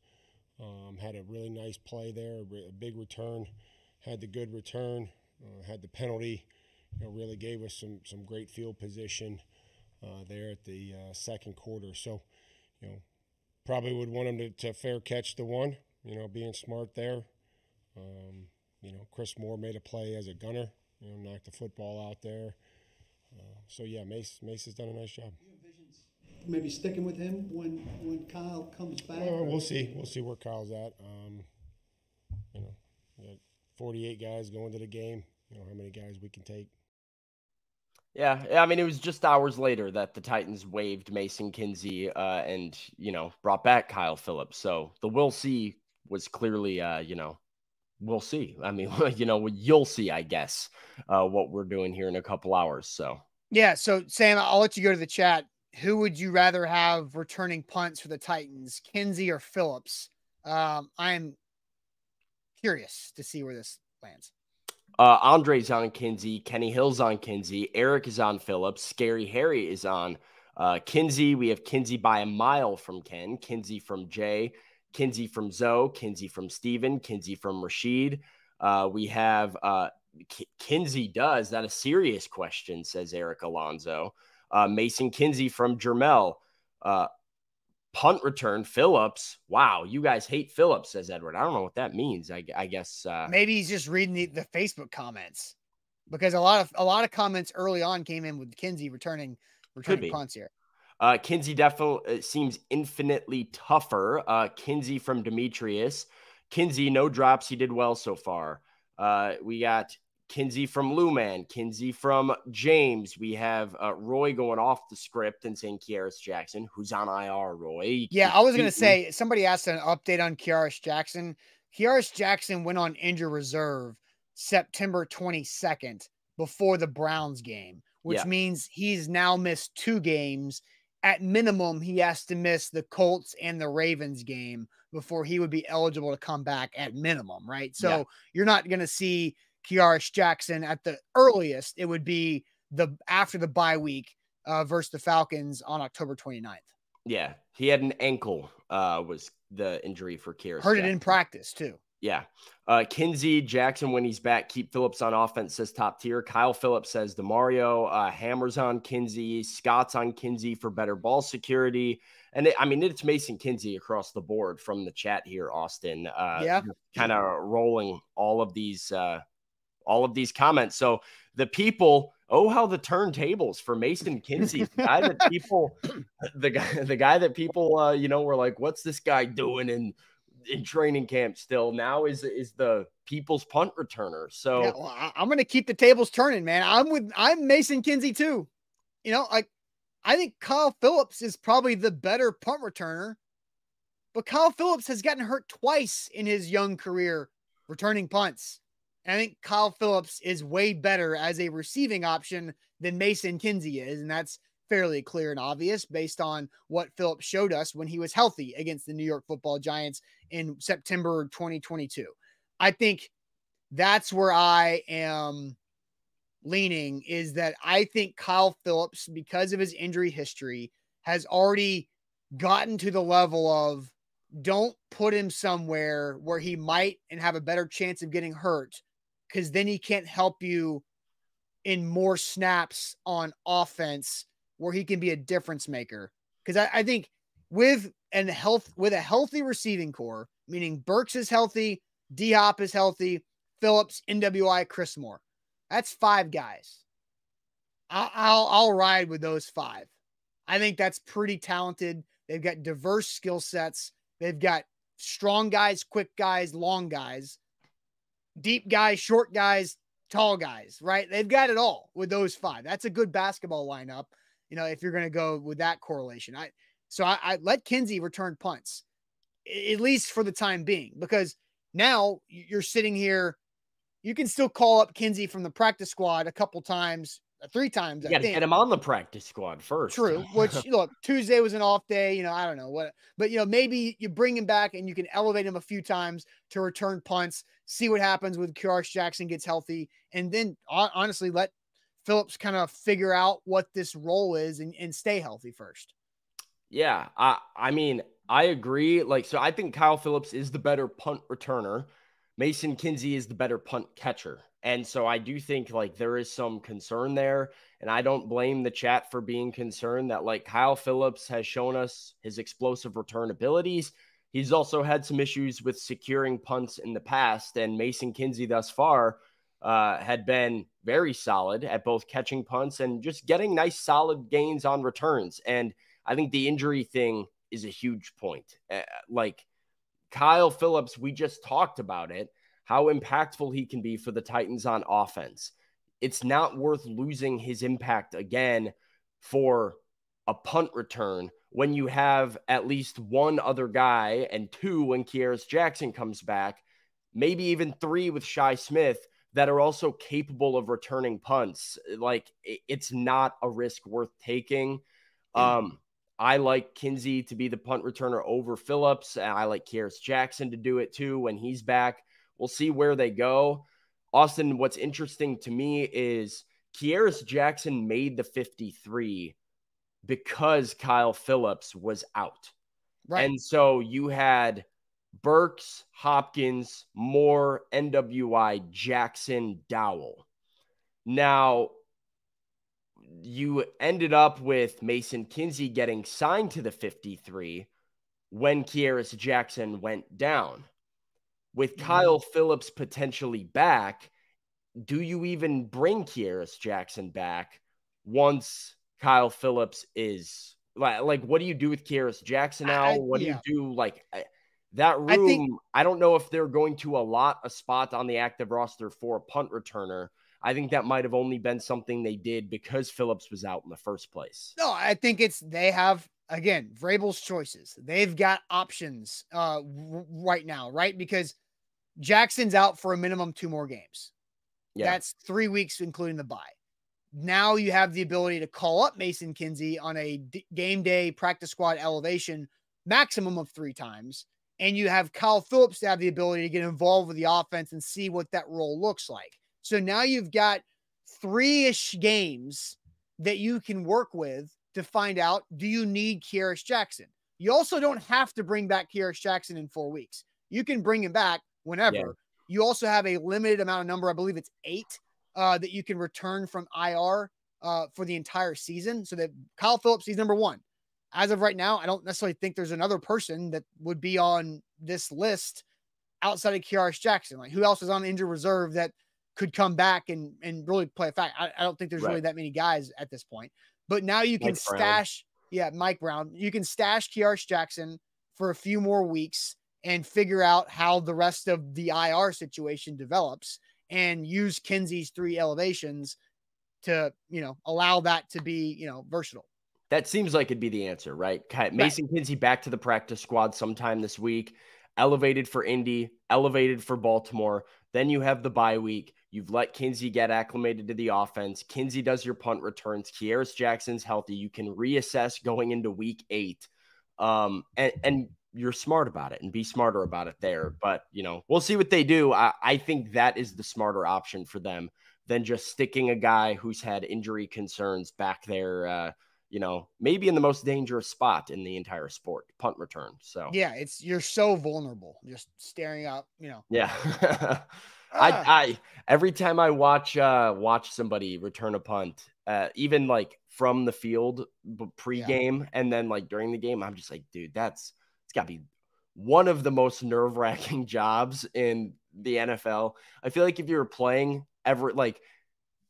Um, had a really nice play there, a big return. Had the good return. Uh, had the penalty. You know, really gave us some some great field position uh, there at the uh, second quarter. So, you know, probably would want him to, to fair catch the one, you know, being smart there. Um, you know, Chris Moore made a play as a gunner, you know, knocked the football out there. Uh, so yeah, Mace Mace has done a nice job. Maybe sticking with him when when Kyle comes back. Uh, we'll see. We'll see where Kyle's at. Um, you know, got 48 guys going to the game. You know how many guys we can take. Yeah, I mean, it was just hours later that the Titans waived Mason Kinsey uh, and you know brought back Kyle Phillips. So the we'll see was clearly, uh, you know, we'll see. I mean, you know, you'll see, I guess, uh, what we're doing here in a couple hours. So yeah. So Sam, I'll let you go to the chat. Who would you rather have returning punts for the Titans, Kinsey or Phillips? Um, I'm curious to see where this lands. Uh, Andre's on Kinsey. Kenny Hill's on Kinsey. Eric is on Phillips. Scary Harry is on uh, Kinsey. We have Kinsey by a mile from Ken. Kinsey from Jay. Kinsey from Zoe. Kinsey from Steven. Kinsey from Rashid. Uh, we have uh, K- Kinsey does. That a serious question, says Eric Alonso. Uh, Mason Kinsey from Jermel. Punt return Phillips. Wow, you guys hate Phillips, says Edward. I don't know what that means. I, I guess uh, maybe he's just reading the, the, Facebook comments because a lot of a lot of comments early on came in with Kinsey returning returning punts here. Uh, Kinsey definitely uh, seems infinitely tougher. Uh, Kinsey from Demetrius. Kinsey, no drops. He did well so far. Uh, we got Kinsey from Luman, Kinsey from James. We have uh, Roy going off the script and saying Kearis Jackson, who's on IR, Roy. Yeah, I was going to say, somebody asked an update on Kearis Jackson. Kearis Jackson went on injured reserve September 22nd before the Browns game, which Yeah. means he's now missed two games. At minimum, he has to miss the Colts and the Ravens game before he would be eligible to come back at minimum, right? So Yeah. you're not going to see Kearis Jackson at the earliest. It would be the after the bye week uh, versus the Falcons on October 29th. Yeah, he had an ankle. Uh, was the injury for Kier? Heard it in practice too. Yeah. Uh, Kinsey Jackson, when he's back, keep Phillips on offense, says top tier. Kyle Phillips says Demario, uh, hammers on Kinsey, Scott's on Kinsey for better ball security. And it, I mean, it's Mason Kinsey across the board from the chat here, Austin. Uh, Yeah. Kind of rolling all of these, uh, all of these comments. So the people, oh, how the turntables for Mason Kinsey, the guy that people, the guy, the guy that people, uh, you know, were like, what's this guy doing? in in training camp still now is is the people's punt returner. So Yeah, well, I, am going to keep the tables turning, man. I'm with I'm Mason Kinsey too. You know, like I think Kyle Phillips is probably the better punt returner, but Kyle Phillips has gotten hurt twice in his young career returning punts. I think Kyle Phillips is way better as a receiving option than Mason Kinsey is, and that's fairly clear and obvious based on what Phillips showed us when he was healthy against the New York Football Giants in September 2022. I think that's where I am leaning is that I think Kyle Phillips, because of his injury history, has already gotten to the level of don't put him somewhere where he might and have a better chance of getting hurt because then he can't help you in more snaps on offense where he can be a difference maker. Because I, I think with and health with a healthy receiving core, meaning Burks is healthy, D Hop is healthy, Phillips, NWI, Chris Moore. That's five guys. I'll, I'll I'll ride with those five. I think that's pretty talented. They've got diverse skill sets. They've got strong guys, quick guys, long guys, deep guys, short guys, tall guys, right? They've got it all with those five. That's a good basketball lineup, you know, if you're going to go with that correlation. I so I, I let Kinsey return punts, at least for the time being, because now you're sitting here. You can still call up Kinsey from the practice squad a couple times, three times. you I got to get him on the practice squad first. True. Which look, Tuesday was an off day. You know, I don't know what, but you know, maybe you bring him back and you can elevate him a few times to return punts, see what happens with Kearis Jackson gets healthy, and then honestly let Phillips kind of figure out what this role is and, and stay healthy first. Yeah, I I mean, I agree. Like, so I think Kyle Phillips is the better punt returner. Mason Kinsey is the better punt catcher. And so I do think like there is some concern there. And I don't blame the chat for being concerned that like Kyle Phillips has shown us his explosive return abilities. He's also had some issues with securing punts in the past. And Mason Kinsey thus far uh, had been very solid at both catching punts and just getting nice, solid gains on returns. And I think the injury thing is a huge point. Uh, like Kyle Phillips, we just talked about it, how impactful he can be for the Titans on offense. It's not worth losing his impact again for a punt return when you have at least one other guy and two when Kearis Jackson comes back, maybe even three with Shy Smith that are also capable of returning punts. Like it's not a risk worth taking. Um, I like Kinsey to be the punt returner over Phillips. And I like Kearis Jackson to do it too when he's back. We'll see where they go. Austin, what's interesting to me is Kearis Jackson made the 53 because Kyle Phillips was out. Right. And so you had Burks, Hopkins, Moore, NWI, Jackson, Dowell. Now, you ended up with Mason Kinsey getting signed to the 53 when Kearis Jackson went down. With Kyle Phillips potentially back, do you even bring Kearis Jackson back once Kyle Phillips is like, like what do you do with Kearis Jackson now? I- what do you do? Like that room, I I, don't know if they're going to allot a spot on the active roster for a punt returner. I think that might have only been something they did because Phillips was out in the first place. No, I think it's they have again Vrabel's choices. They've got options uh right now, right? Because Jackson's out for a minimum two more games. Yeah. That's three weeks, including the bye. Now you have the ability to call up Mason Kinsey on a d- game day practice squad elevation maximum of three times. And you have Kyle Phillips to have the ability to get involved with the offense and see what that role looks like. So now you've got three ish games that you can work with to find out do you need Kearis Jackson? You also don't have to bring back Kearis Jackson in four weeks. You can bring him back whenever. Yeah. You also have a limited amount of number, I believe it's eight, uh, that you can return from IR uh, for the entire season. So that Kyle Phillips, he's number one. As of right now, I don't necessarily think there's another person that would be on this list outside of Kearis Jackson. Like who else is on injured reserve that could come back and and really play a fact? I, I don't think there's right. really that many guys at this point. But now you can Mike stash, Brown. yeah, Mike Brown. You can stash Kearis Jackson for a few more weeks and figure out how the rest of the IR situation develops and use Kinsey's three elevations to, you know, allow that to be, you know, versatile. That seems like it'd be the answer, right? Mason right. Kinsey back to the practice squad sometime this week, elevated for Indy, elevated for Baltimore. Then you have the bye week. You've let Kinsey get acclimated to the offense. Kinsey does your punt returns. Kearis Jackson's healthy. You can reassess going into week eight. Um, and, and you're smart about it and be smarter about it there. But you know, we'll see what they do. I, I think that is the smarter option for them than just sticking a guy who's had injury concerns back there. Uh, you know, maybe in the most dangerous spot in the entire sport, punt return. So yeah, it's you're so vulnerable just staring up. You know. Yeah. I, ah. I every time I watch uh watch somebody return a punt, uh even like from the field pregame yeah. and then like during the game, I'm just like, dude, that's it's got to be one of the most nerve wracking jobs in the NFL. I feel like if you're playing ever, like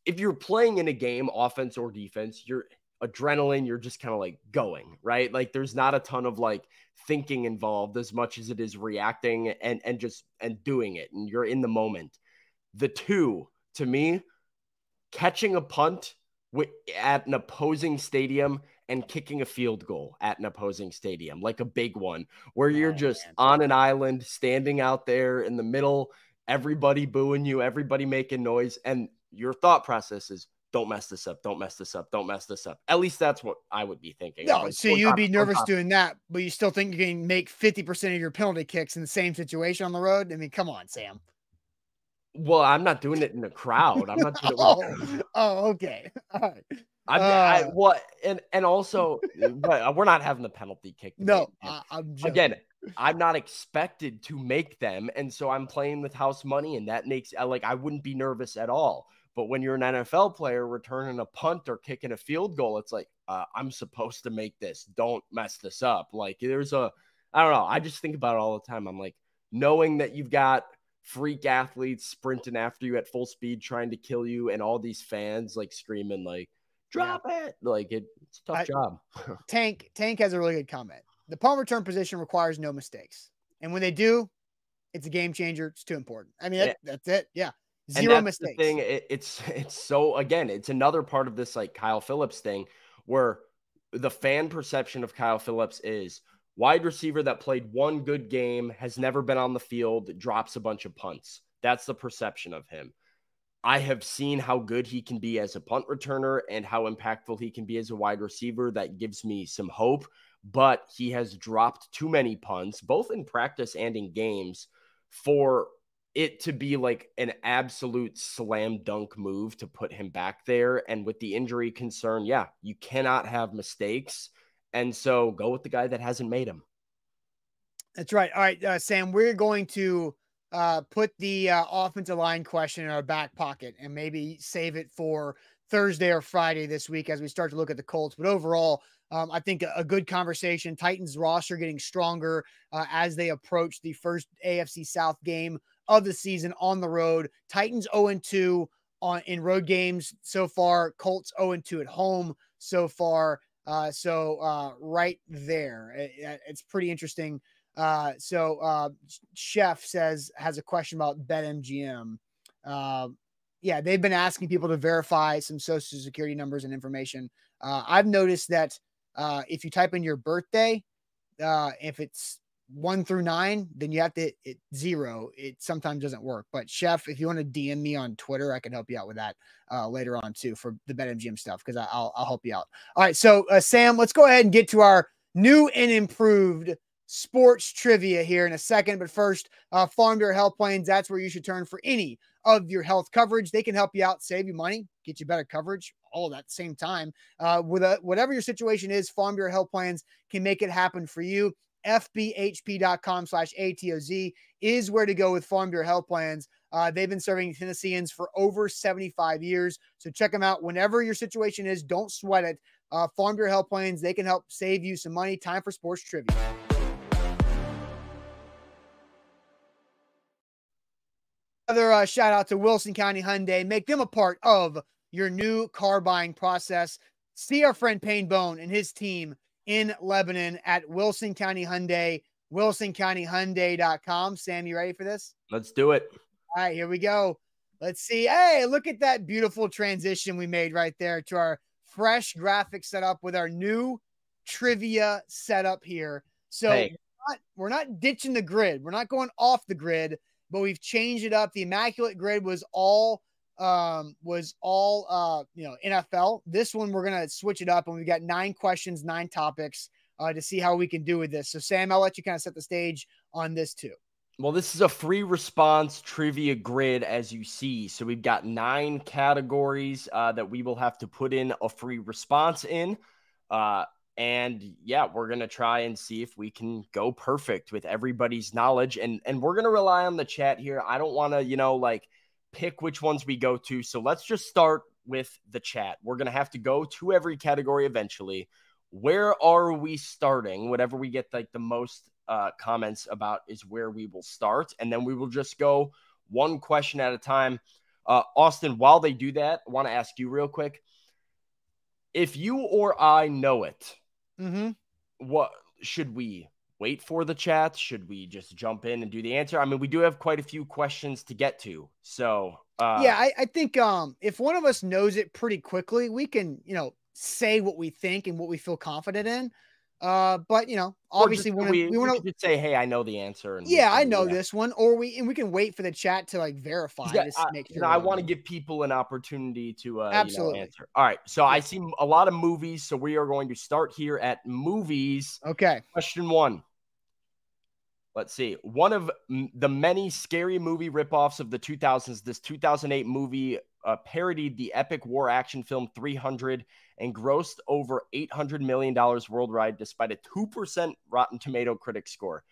if you're playing in a game, offense or defense, you're adrenaline, you're just kind of like going, right? Like there's not a ton of like thinking involved as much as it is reacting and and just and doing it and you're in the moment. The two to me catching a punt at an opposing stadium and kicking a field goal at an opposing stadium, like a big one, where you're oh, just on an island, standing out there in the middle, everybody booing you, everybody making noise. And your thought process is, don't mess this up, don't mess this up, don't mess this up. At least that's what I would be thinking. No, like, so you'd be nervous doing that, but you still think you can make 50% of your penalty kicks in the same situation on the road? I mean, come on, Sam. Well, I'm not doing it in a crowd. I'm not doing it. oh, oh, okay. All right. I'm uh, I, what and and also, but we're not having the penalty kick. No, I, am again. I'm not expected to make them, and so I'm playing with house money, and that makes uh, like I wouldn't be nervous at all. But when you're an NFL player returning a punt or kicking a field goal, it's like uh, I'm supposed to make this. Don't mess this up. Like there's a, I don't know. I just think about it all the time. I'm like knowing that you've got freak athletes sprinting after you at full speed, trying to kill you, and all these fans like screaming like drop yeah. it. Like it, it's a tough I, job. Tank Tank has a really good comment. The punt return position requires no mistakes, and when they do, it's a game changer. It's too important. I mean, that, that's it. Yeah, zero mistakes. thing, it, it's it's so again, it's another part of this like Kyle Phillips thing where the fan perception of Kyle Phillips is wide receiver that played one good game, has never been on the field, drops a bunch of punts. That's the perception of him. I have seen how good he can be as a punt returner and how impactful he can be as a wide receiver. That gives me some hope, but he has dropped too many punts, both in practice and in games, for it to be like an absolute slam dunk move to put him back there. And with the injury concern, yeah, you cannot have mistakes. And so go with the guy that hasn't made them. That's right. All right, uh, Sam, we're going to uh, put the uh, offensive line question in our back pocket and maybe save it for Thursday or Friday this week as we start to look at the Colts. But overall, um, I think a, a, good conversation. Titans roster getting stronger uh, as they approach the first AFC South game of the season on the road. Titans 0 2 on in road games so far. Colts 0 2 at home so far. Uh, so uh, right there, it, it's pretty interesting uh, so uh, Chef says has a question about BetMGM. Uh, yeah, they've been asking people to verify some social security numbers and information. Uh, I've noticed that uh, if you type in your birthday, uh, if it's one through nine, then you have to hit, zero. It sometimes doesn't work. But Chef, if you want to DM me on Twitter, I can help you out with that uh, later on too for the BetMGM stuff because I'll I'll help you out. All right, so uh, Sam, let's go ahead and get to our new and improved sports trivia here in a second. But first, uh, Farm Bureau Health Plans, that's where you should turn for any of your health coverage. They can help you out, save you money, get you better coverage, all that same time. Uh, with a, whatever your situation is, Farm Bureau Health Plans can make it happen for you. FBHP.com slash ATOZ is where to go with Farm Bureau Health Plans. Uh, they've been serving Tennesseans for over 75 years. So check them out whenever your situation is. Don't sweat it. Uh, Farm Bureau Health Plans, they can help save you some money. Time for sports trivia. Another uh, shout out to Wilson County Hyundai. Make them a part of your new car buying process. See our friend Payne Bone and his team in Lebanon at Wilson County Hyundai, wilsoncountyhyundai.com. Sam, you ready for this? Let's do it. All right, here we go. Let's see. Hey, look at that beautiful transition we made right there to our fresh graphic setup with our new trivia setup here. So Hey. we're, not, we're not ditching the grid. We're not going off the grid, but we've changed it up. The immaculate grid was all um was all uh you know NFL. This one we're gonna switch it up and we've got nine questions, nine topics uh to see how we can do with this. So Sam, I'll let you kind of set the stage on this too. Well, this is a free response trivia grid, as you see. So we've got nine categories uh, that we will have to put in a free response in. Uh, and yeah, we're gonna try and see if we can go perfect with everybody's knowledge. And and we're gonna rely on the chat here. I don't want to, you know, like pick which ones we go to. So let's just start with the chat. We're gonna have to go to every category eventually. Where are we starting? Whatever we get like the most uh, comments about is where we will start, and then we will just go one question at a time. Uh, Austin, while they do that, I want to ask you real quick: if you or I know it, Mm-hmm. what should we wait for the chat? Should we just jump in and do the answer? I mean, we do have quite a few questions to get to, so uh, yeah, I, I think um if one of us knows it pretty quickly, we can, you know, say what we think and what we feel confident in. Uh, but you know, obviously just- when we, we, want to say, "Hey, I know the answer." And yeah, I know yeah. this one, or we and we can wait for the chat to like verify Yeah, I, make you sure. know, I want to give people an opportunity to uh, Absolutely. You know, answer. All right, so I see a lot of movies, so we are going to start here at movies. Okay. Question one. Let's see. One of the many scary movie ripoffs of the 2000s, this 2008 movie uh, parodied the epic war action film 300 and grossed over $800 million worldwide despite a 2% Rotten Tomato critic score.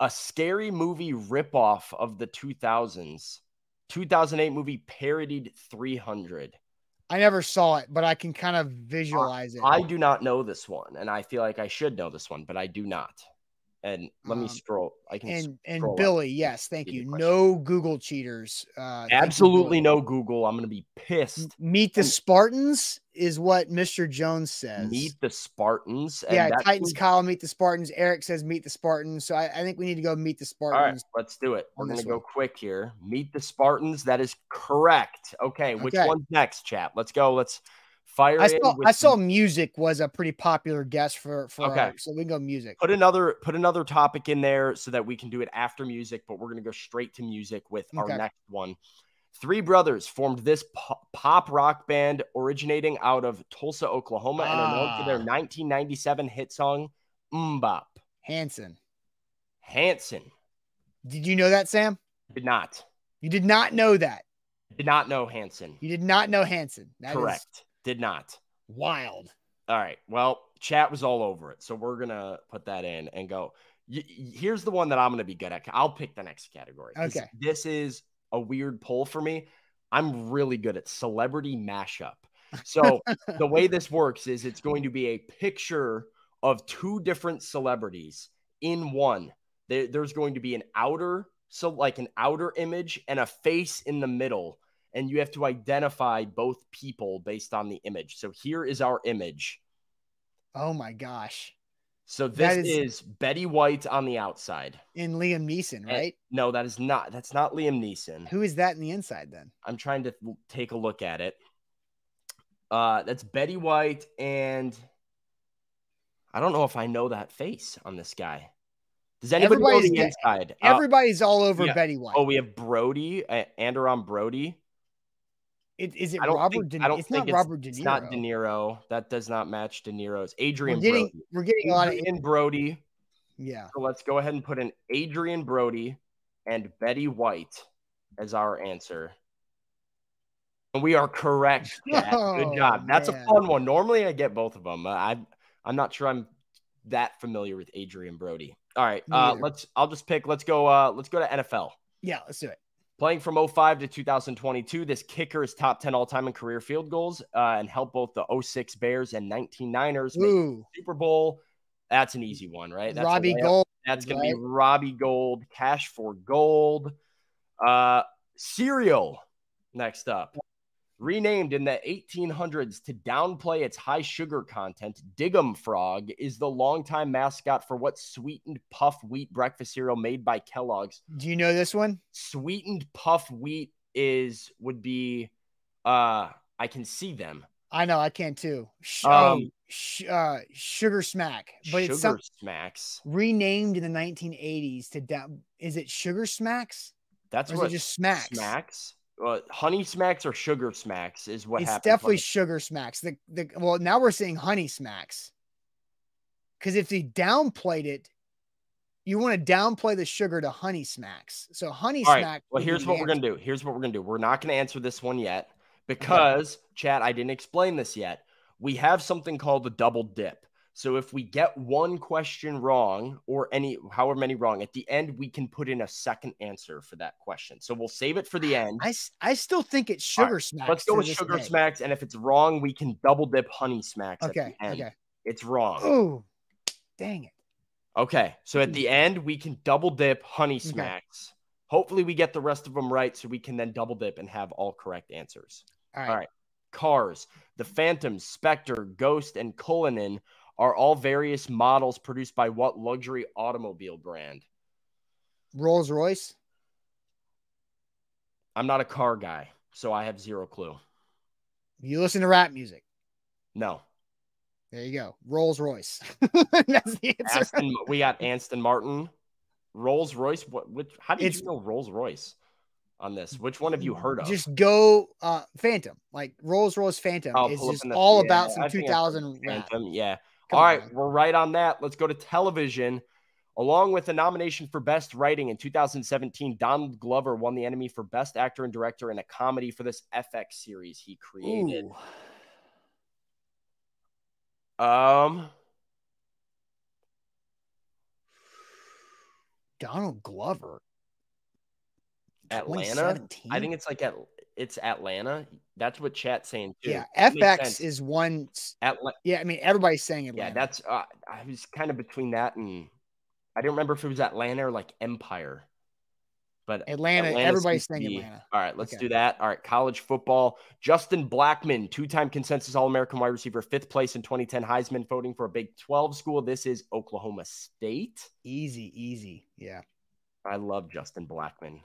A scary movie ripoff of the 2000s. 2008 movie parodied 300. I never saw it, but I can kind of visualize it. I do not know this one, and I feel like I should know this one, but I do not. And let me Um, scroll. I can and and scroll up. Billy, yes, thank you. No Google cheaters. Uh, absolutely no Google. I'm to be pissed. Meet the Spartans is what Mr. Jones says. Meet the Spartans. and yeah, Titans Kyle meet the Spartans. Eric says meet the Spartans. So I, I think we need to go meet the Spartans. All right, let's do it. We're to go one. quick here. Meet the Spartans. That is correct. Okay, which Okay. one's next, chat? Let's go. Let's fire I saw I saw music was a pretty popular guess for for Okay. uh, so we can go music. put another put another topic in there so that we can do it after music but we're going to go straight to music with our next one three brothers formed this po- pop rock band originating out of tulsa oklahoma and are known for their Ah. 1997 hit song MMMBop Hanson. hanson Did you know that, Sam? did not You did not know that. did not know hanson You did not know Hanson. That is correct did not wild. All right. Well, chat was all over it. So we're going to put that in and go. Y- here's the one that I'm going to be good at. I'll pick the next category. Okay. This is a weird poll for me. I'm really good at celebrity mashup. So the way this works is it's going to be a picture of two different celebrities in one. There, there's going to be an outer, so like an outer image and a face in the middle. And you have to identify both people based on the image. So here is our image. Oh my gosh. So this is- is, Betty White on the outside. In Liam Neeson, right? No, that is not. That's not Liam Neeson. Who is that in the inside then? I'm trying to take a look at it. Uh, that's Betty White, and I don't know if I know that face on this guy. Does anybody know the de- inside? Uh, Everybody's all over yeah. Betty White. oh, we have Brody, uh, Anderon Brody. It- is it Robert? think, De, I don't it's think not Robert De Niro. It's not De Niro. That does not match De Niro's. Adrien We're getting Brody. we're getting a lot of Brody. yeah. So let's go ahead and put in Adrien Brody and Betty White as our answer. And we are correct. Oh, Good job. That's a fun one. Normally I get both of them. I I'm not sure I'm that familiar with Adrien Brody. All right. Uh, let's I'll just pick. Let's go uh let's go to NFL. Yeah, let's do it. Playing from 05 to 2022, this kicker is top 10 all time in career field goals uh, and helped both the 06 Bears and 19 Niners make Super Bowl. That's an easy one, right? That's Robbie. Gould. That's going to be? Robbie Gould, Cash for Gold. Uh, cereal next up. Renamed in the 1800s to downplay its high sugar content, Dig'em Frog is the longtime mascot for what sweetened puff wheat breakfast cereal made by Kellogg's. Do you know this one? Sweetened puff wheat is would be uh I can see them. I know I can too. Sh- Um, oh, sh- uh, Sugar Smack, but Sugar it's some, smacks. renamed in the 1980s to down. Is it Sugar Smacks? That's what it just Smacks? smacks. Uh, honey smacks or sugar smacks is what it's definitely Sugar Smacks. The the well now we're seeing Honey Smacks. Because if they downplayed it, you want to downplay the sugar to Honey Smacks. So Honey All right. Smack. Well, here's what we're gonna do. Here's what we're gonna do. We're not gonna answer this one yet because, Chad, I didn't explain this yet. We have something called the double dip. So if we get one question wrong or any however many wrong, at the end we can put in a second answer for that question. So we'll save it for the end. I, I still think it's Sugar right, Smacks. Let's go with sugar day. smacks, and if it's wrong, we can double dip honey smacks Okay. at the end. Okay. It's wrong. Oh, dang it. Okay, so at the hmm. end we can double dip honey Okay. smacks. Hopefully we get the rest of them right, so we can then double dip and have all correct answers. All right. All right. Cars, the Phantom, Spectre, Ghost, and Cullinan are all various models produced by what luxury automobile brand? Rolls Royce. I'm not a car guy, so I have zero clue. You listen to rap music. No. There you go. Rolls Royce. That's the answer. Aston, we got Aston Martin, Rolls Royce. What? Which? How It's- you know Rolls Royce on this? Which one have you heard of? Just go uh Phantom. Like Rolls Royce Phantom I'll is just all yeah, about some I think 2000 rap. Phantom, Yeah. All right, we're right on that. Let's go to television. Along with the nomination for Best Writing in 2017, Donald Glover won the Emmy for Best Actor and Director in a comedy for this FX series he created. Ooh. Um, Donald Glover. Atlanta. 2017? I think it's like at it's Atlanta. That's what chat's saying too. Yeah, FX is one. Atla- Yeah, I mean everybody's saying Atlanta. Yeah, that's uh, I was kind of between that and I don't remember if it was Atlanta or like Empire. But Atlanta. Atlanta everybody's saying be- Atlanta. All right, let's Okay. do that. All right, college football. Justin Blackmon, two-time consensus All-American wide receiver, fifth place in 2010 Heisman voting for a Big 12 school. This is Oklahoma State. Easy, easy. Yeah. I love Justin Blackmon.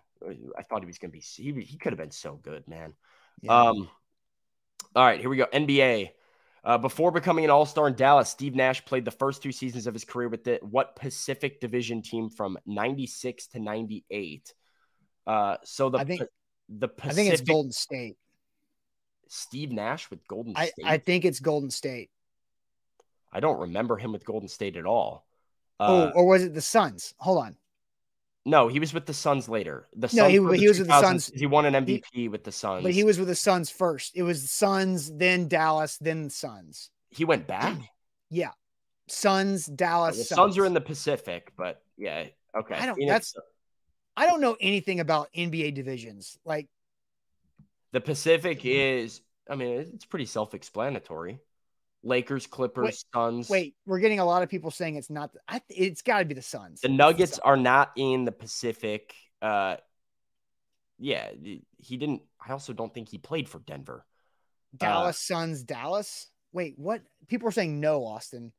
I thought he was going to be. He, he could have been so good, man. yeah. Um, all right, here we go. NBA. Uh, before becoming an All Star in Dallas, Steve Nash played the first two seasons of his career with the what Pacific Division team from '96 to '98. Uh, so the I think- the Pacific, I think it's Golden State. Steve Nash with Golden I, State. I think it's Golden State. I don't remember him with Golden State at all. oh, Uh, or was it the Suns? Hold on. No, he was with the Suns later. The No, Suns he- he was with the 2000s. Suns. He won an MVP with the Suns. But he was with the Suns first. It was the Suns, then Dallas, then the Suns. he went back. Yeah. Suns, the Dallas. Suns are in the Pacific, but yeah, okay. I don't- Phoenix- that's- I don't know anything about NBA divisions. Like, The Pacific is, I mean, it's pretty self explanatory. Lakers, Clippers, Wait, Suns. wait, we're getting a lot of people saying it's not. I, it's got to be the Suns. The Nuggets Suns. are not in the Pacific. Uh, yeah, he didn't. I also don't think he played for Denver. Dallas Suns, Dallas. Wait, what? People are saying no, Austin.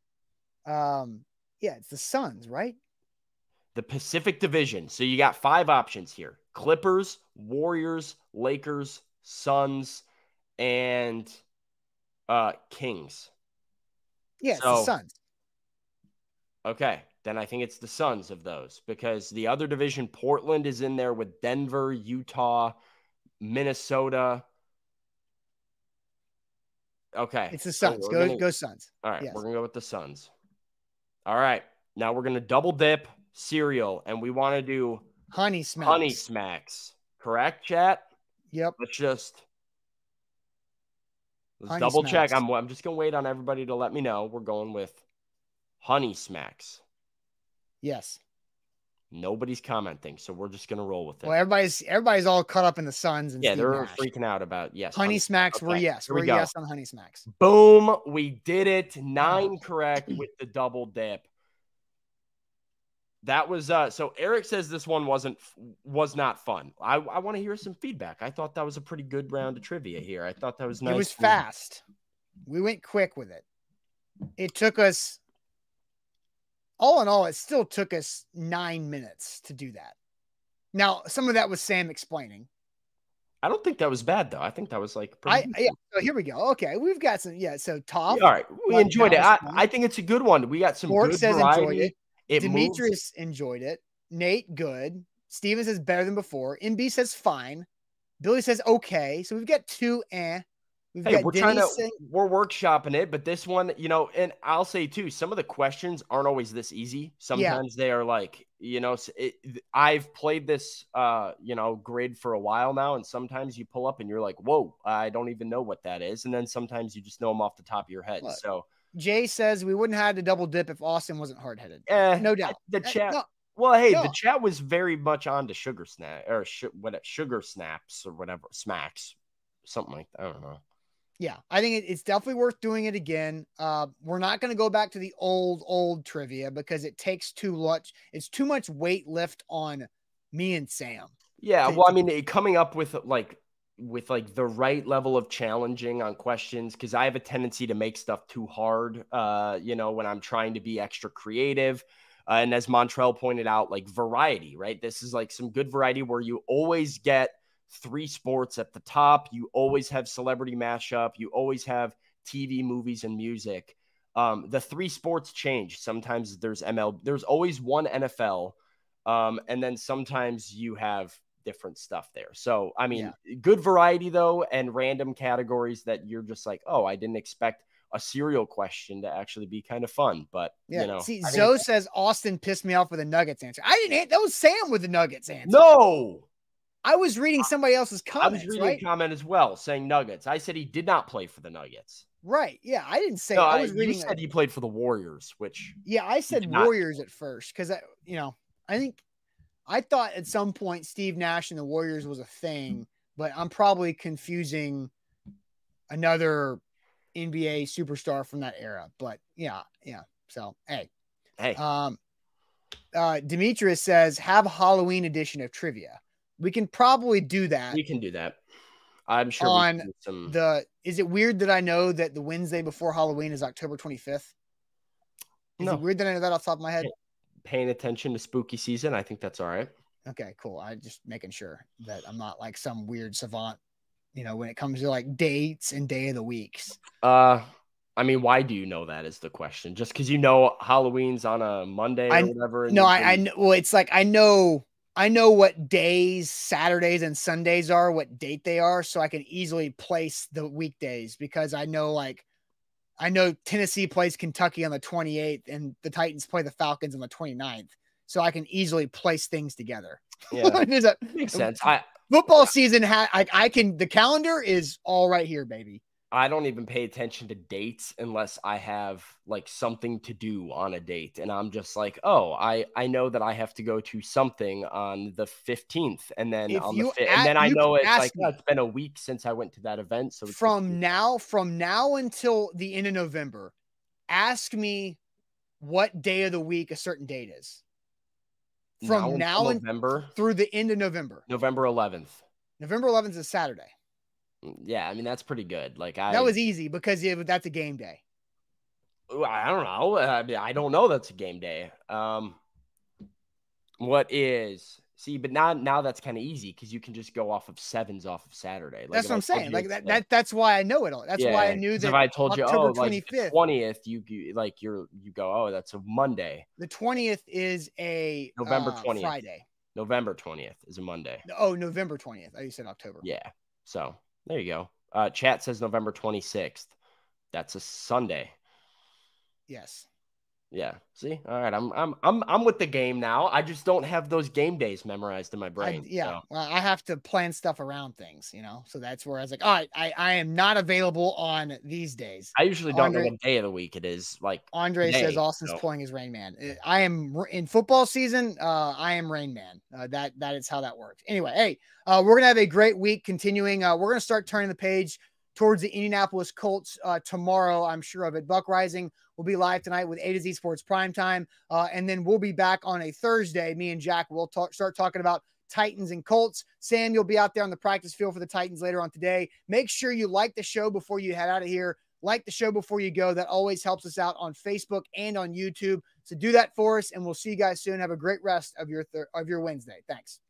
Um, yeah, it's the Suns, right? The Pacific Division. So you got five options here Clippers, Warriors, Lakers, Suns, and uh, Kings. Yeah, it's the So- Suns. Okay. then I think it's the Suns of those because the other division, Portland is in there with Denver, Utah, Minnesota. Okay. It's the so Suns. we're Go gonna- go Suns. All right, Yes. we're gonna go with the Suns. All right, now we're gonna double dip cereal, and we want to do Honey smacks. honey smacks. Correct, chat? Yep. Let's just let's Honey double check. I'm I'm just gonna wait on everybody to let me know. We're going with honey smacks. Yes. Nobody's commenting, so we're just gonna roll with it. Well, everybody's everybody's all caught up in the Suns and yeah, Steve they're Nash. freaking out about yes. Honey smacks were Okay, yes. here we We're go. yes on honey smacks. Boom, we did it. Nine oh. correct with the double dip. That was uh so Eric says this one wasn't was not fun. I, I want to hear some feedback. I thought that was a pretty good round of trivia here. I thought that was nice. It was fast. We went quick with it. It took us all in all, it still took us nine minutes to do that. Now, some of that was Sam explaining. I don't think that was bad though. I think that was like I yeah, so here we go. Okay, we've got some. Yeah, so Tom all right. We enjoyed it. I. I think it's a good one. We got some Bork good variety. It. It moves- Demetrius enjoyed it. Nate, good. Steven says better than before. MB says fine. Billy says okay. So we've got two eh. We've Hey, got we're Denny trying to saying- we're workshopping it, but this one, you know, and I'll say too, some of the questions aren't always this easy. Sometimes they are like, you know, it, I've played this, uh, you know, grid for a while now, and sometimes you pull up and you're like, whoa, I don't even know what that is, and then sometimes you just know them off the top of your head. Look, so, Jay says we wouldn't have had to double dip if Austin wasn't hard headed. eh, No doubt. The Uh, chat, no, well, hey, no. the chat was very much on to sugar snap or sh- what sugar snaps or whatever smacks, something like that. I don't know. yeah, I think it, it's definitely worth doing it again. Uh, we're not going to go back to the old, old trivia because it takes too much. It's too much weight lift on me and Sam. Yeah, well, I mean, coming up with like with like the right level of challenging on questions because I have a tendency to make stuff too hard. Uh, you know, when I'm trying to be extra creative. Uh, and as Montrell pointed out, like variety, right? This is like some good variety where you always get three sports at the top. You always have celebrity mashup. You always have TV, movies, and music. Um, the three sports change. Sometimes there's ML. There's always one NFL, um, and then sometimes you have different stuff there. So I mean, good variety though, and random categories that you're just like, oh, I didn't expect a cereal question to actually be kind of fun. But Yeah. you know, See, I Zoe says Austin pissed me off with a Nuggets answer. I didn't. That was Sam with the Nuggets answer. no, I was reading somebody else's comment. I was reading right? a comment as well saying Nuggets. I said he did not play for the Nuggets. right. Yeah. I didn't say. no, I I, was you reading. said he played for the Warriors, which yeah, I said did not. Warriors at first because I, you know, I think I thought at some point Steve Nash and the Warriors was a thing, but I'm probably confusing another NBA superstar from that era. But yeah, yeah. So hey, hey, Um, uh, Demetrius says have a Halloween edition of trivia. We can probably do that. we can do that. I'm sure on we can some. The is it weird that I know that the Wednesday before Halloween is October 25th? Is No. it weird that I know that off the top of my head? Paying attention to spooky season. I think that's all right. Okay, cool. I just making sure that I'm not like some weird savant, you know, when it comes to like dates and day of the weeks. Uh, I mean, why do you know that is the question? Just because you know Halloween's on a Monday or I- whatever? No, I, I know. Well, it's like I know, I know what days, Saturdays and Sundays are, what date they are, so I can easily place the weekdays because I know, like, I know Tennessee plays Kentucky on the 28th and the Titans play the Falcons on the 29th, so I can easily place things together. Yeah, a makes sense. I football season. Ha- I, I can. The calendar is all right here, baby. I don't even pay attention to dates unless I have like something to do on a date, and I'm just like, oh, I I know that I have to go to something on the 15th, and then If on the fifth, a- and then I know it's like oh, me. oh, it's been a week since I went to that event, so from now from now until the end of November, ask me what day of the week a certain date is. From now and November, through the end of November. November 11th. November 11th is a Saturday. Yeah, I mean that's pretty good. Like I That was easy because yeah, that's a game day. I don't know. I, mean, I don't know. That's a game day. Um, what is See, but now now that's kind of easy because you can just go off of sevens off of Saturday. Like that's what I'm saying. Like that, that, that's why I know it all. That's yeah, why I knew that. If I told October you, oh, 25th, like twentieth, you, you like you're you go, oh, that's a Monday. The twentieth is a November uh, twentieth Friday. November twentieth is a Monday. Oh, November twentieth. I Oh, you said October. Yeah. So there you go. Uh, chat says November twenty sixth. That's a Sunday. Yes. Yeah. See, all right. I'm I'm I'm I'm with the game now. I just don't have those game days memorized in my brain. I, yeah. so. Well, I have to plan stuff around things, you know. So that's where I was like, all right, I I am not available on these days. I usually don't Andre- know what day of the week it is. Like Andre says Austin's so. playing as Rain Man. Uh, I am in football season. Uh, I am Rain Man. Uh, that that is how that works. Anyway, hey, uh, we're gonna have a great week. Continuing, uh, we're gonna start turning the page towards the Indianapolis Colts uh, tomorrow. I'm sure of it. Buck Reising will be live tonight with A to Z Sports Prime Time, uh, and then we'll be back on a Thursday. Me and Jack will talk, start talking about Titans and Colts. Sam, you'll be out there on the practice field for the Titans later on today. Make sure you like the show before you head out of here. Like the show before you go. That always helps us out on Facebook and on YouTube. So do that for us, and we'll see you guys soon. Have a great rest of your thir- of your Wednesday. Thanks.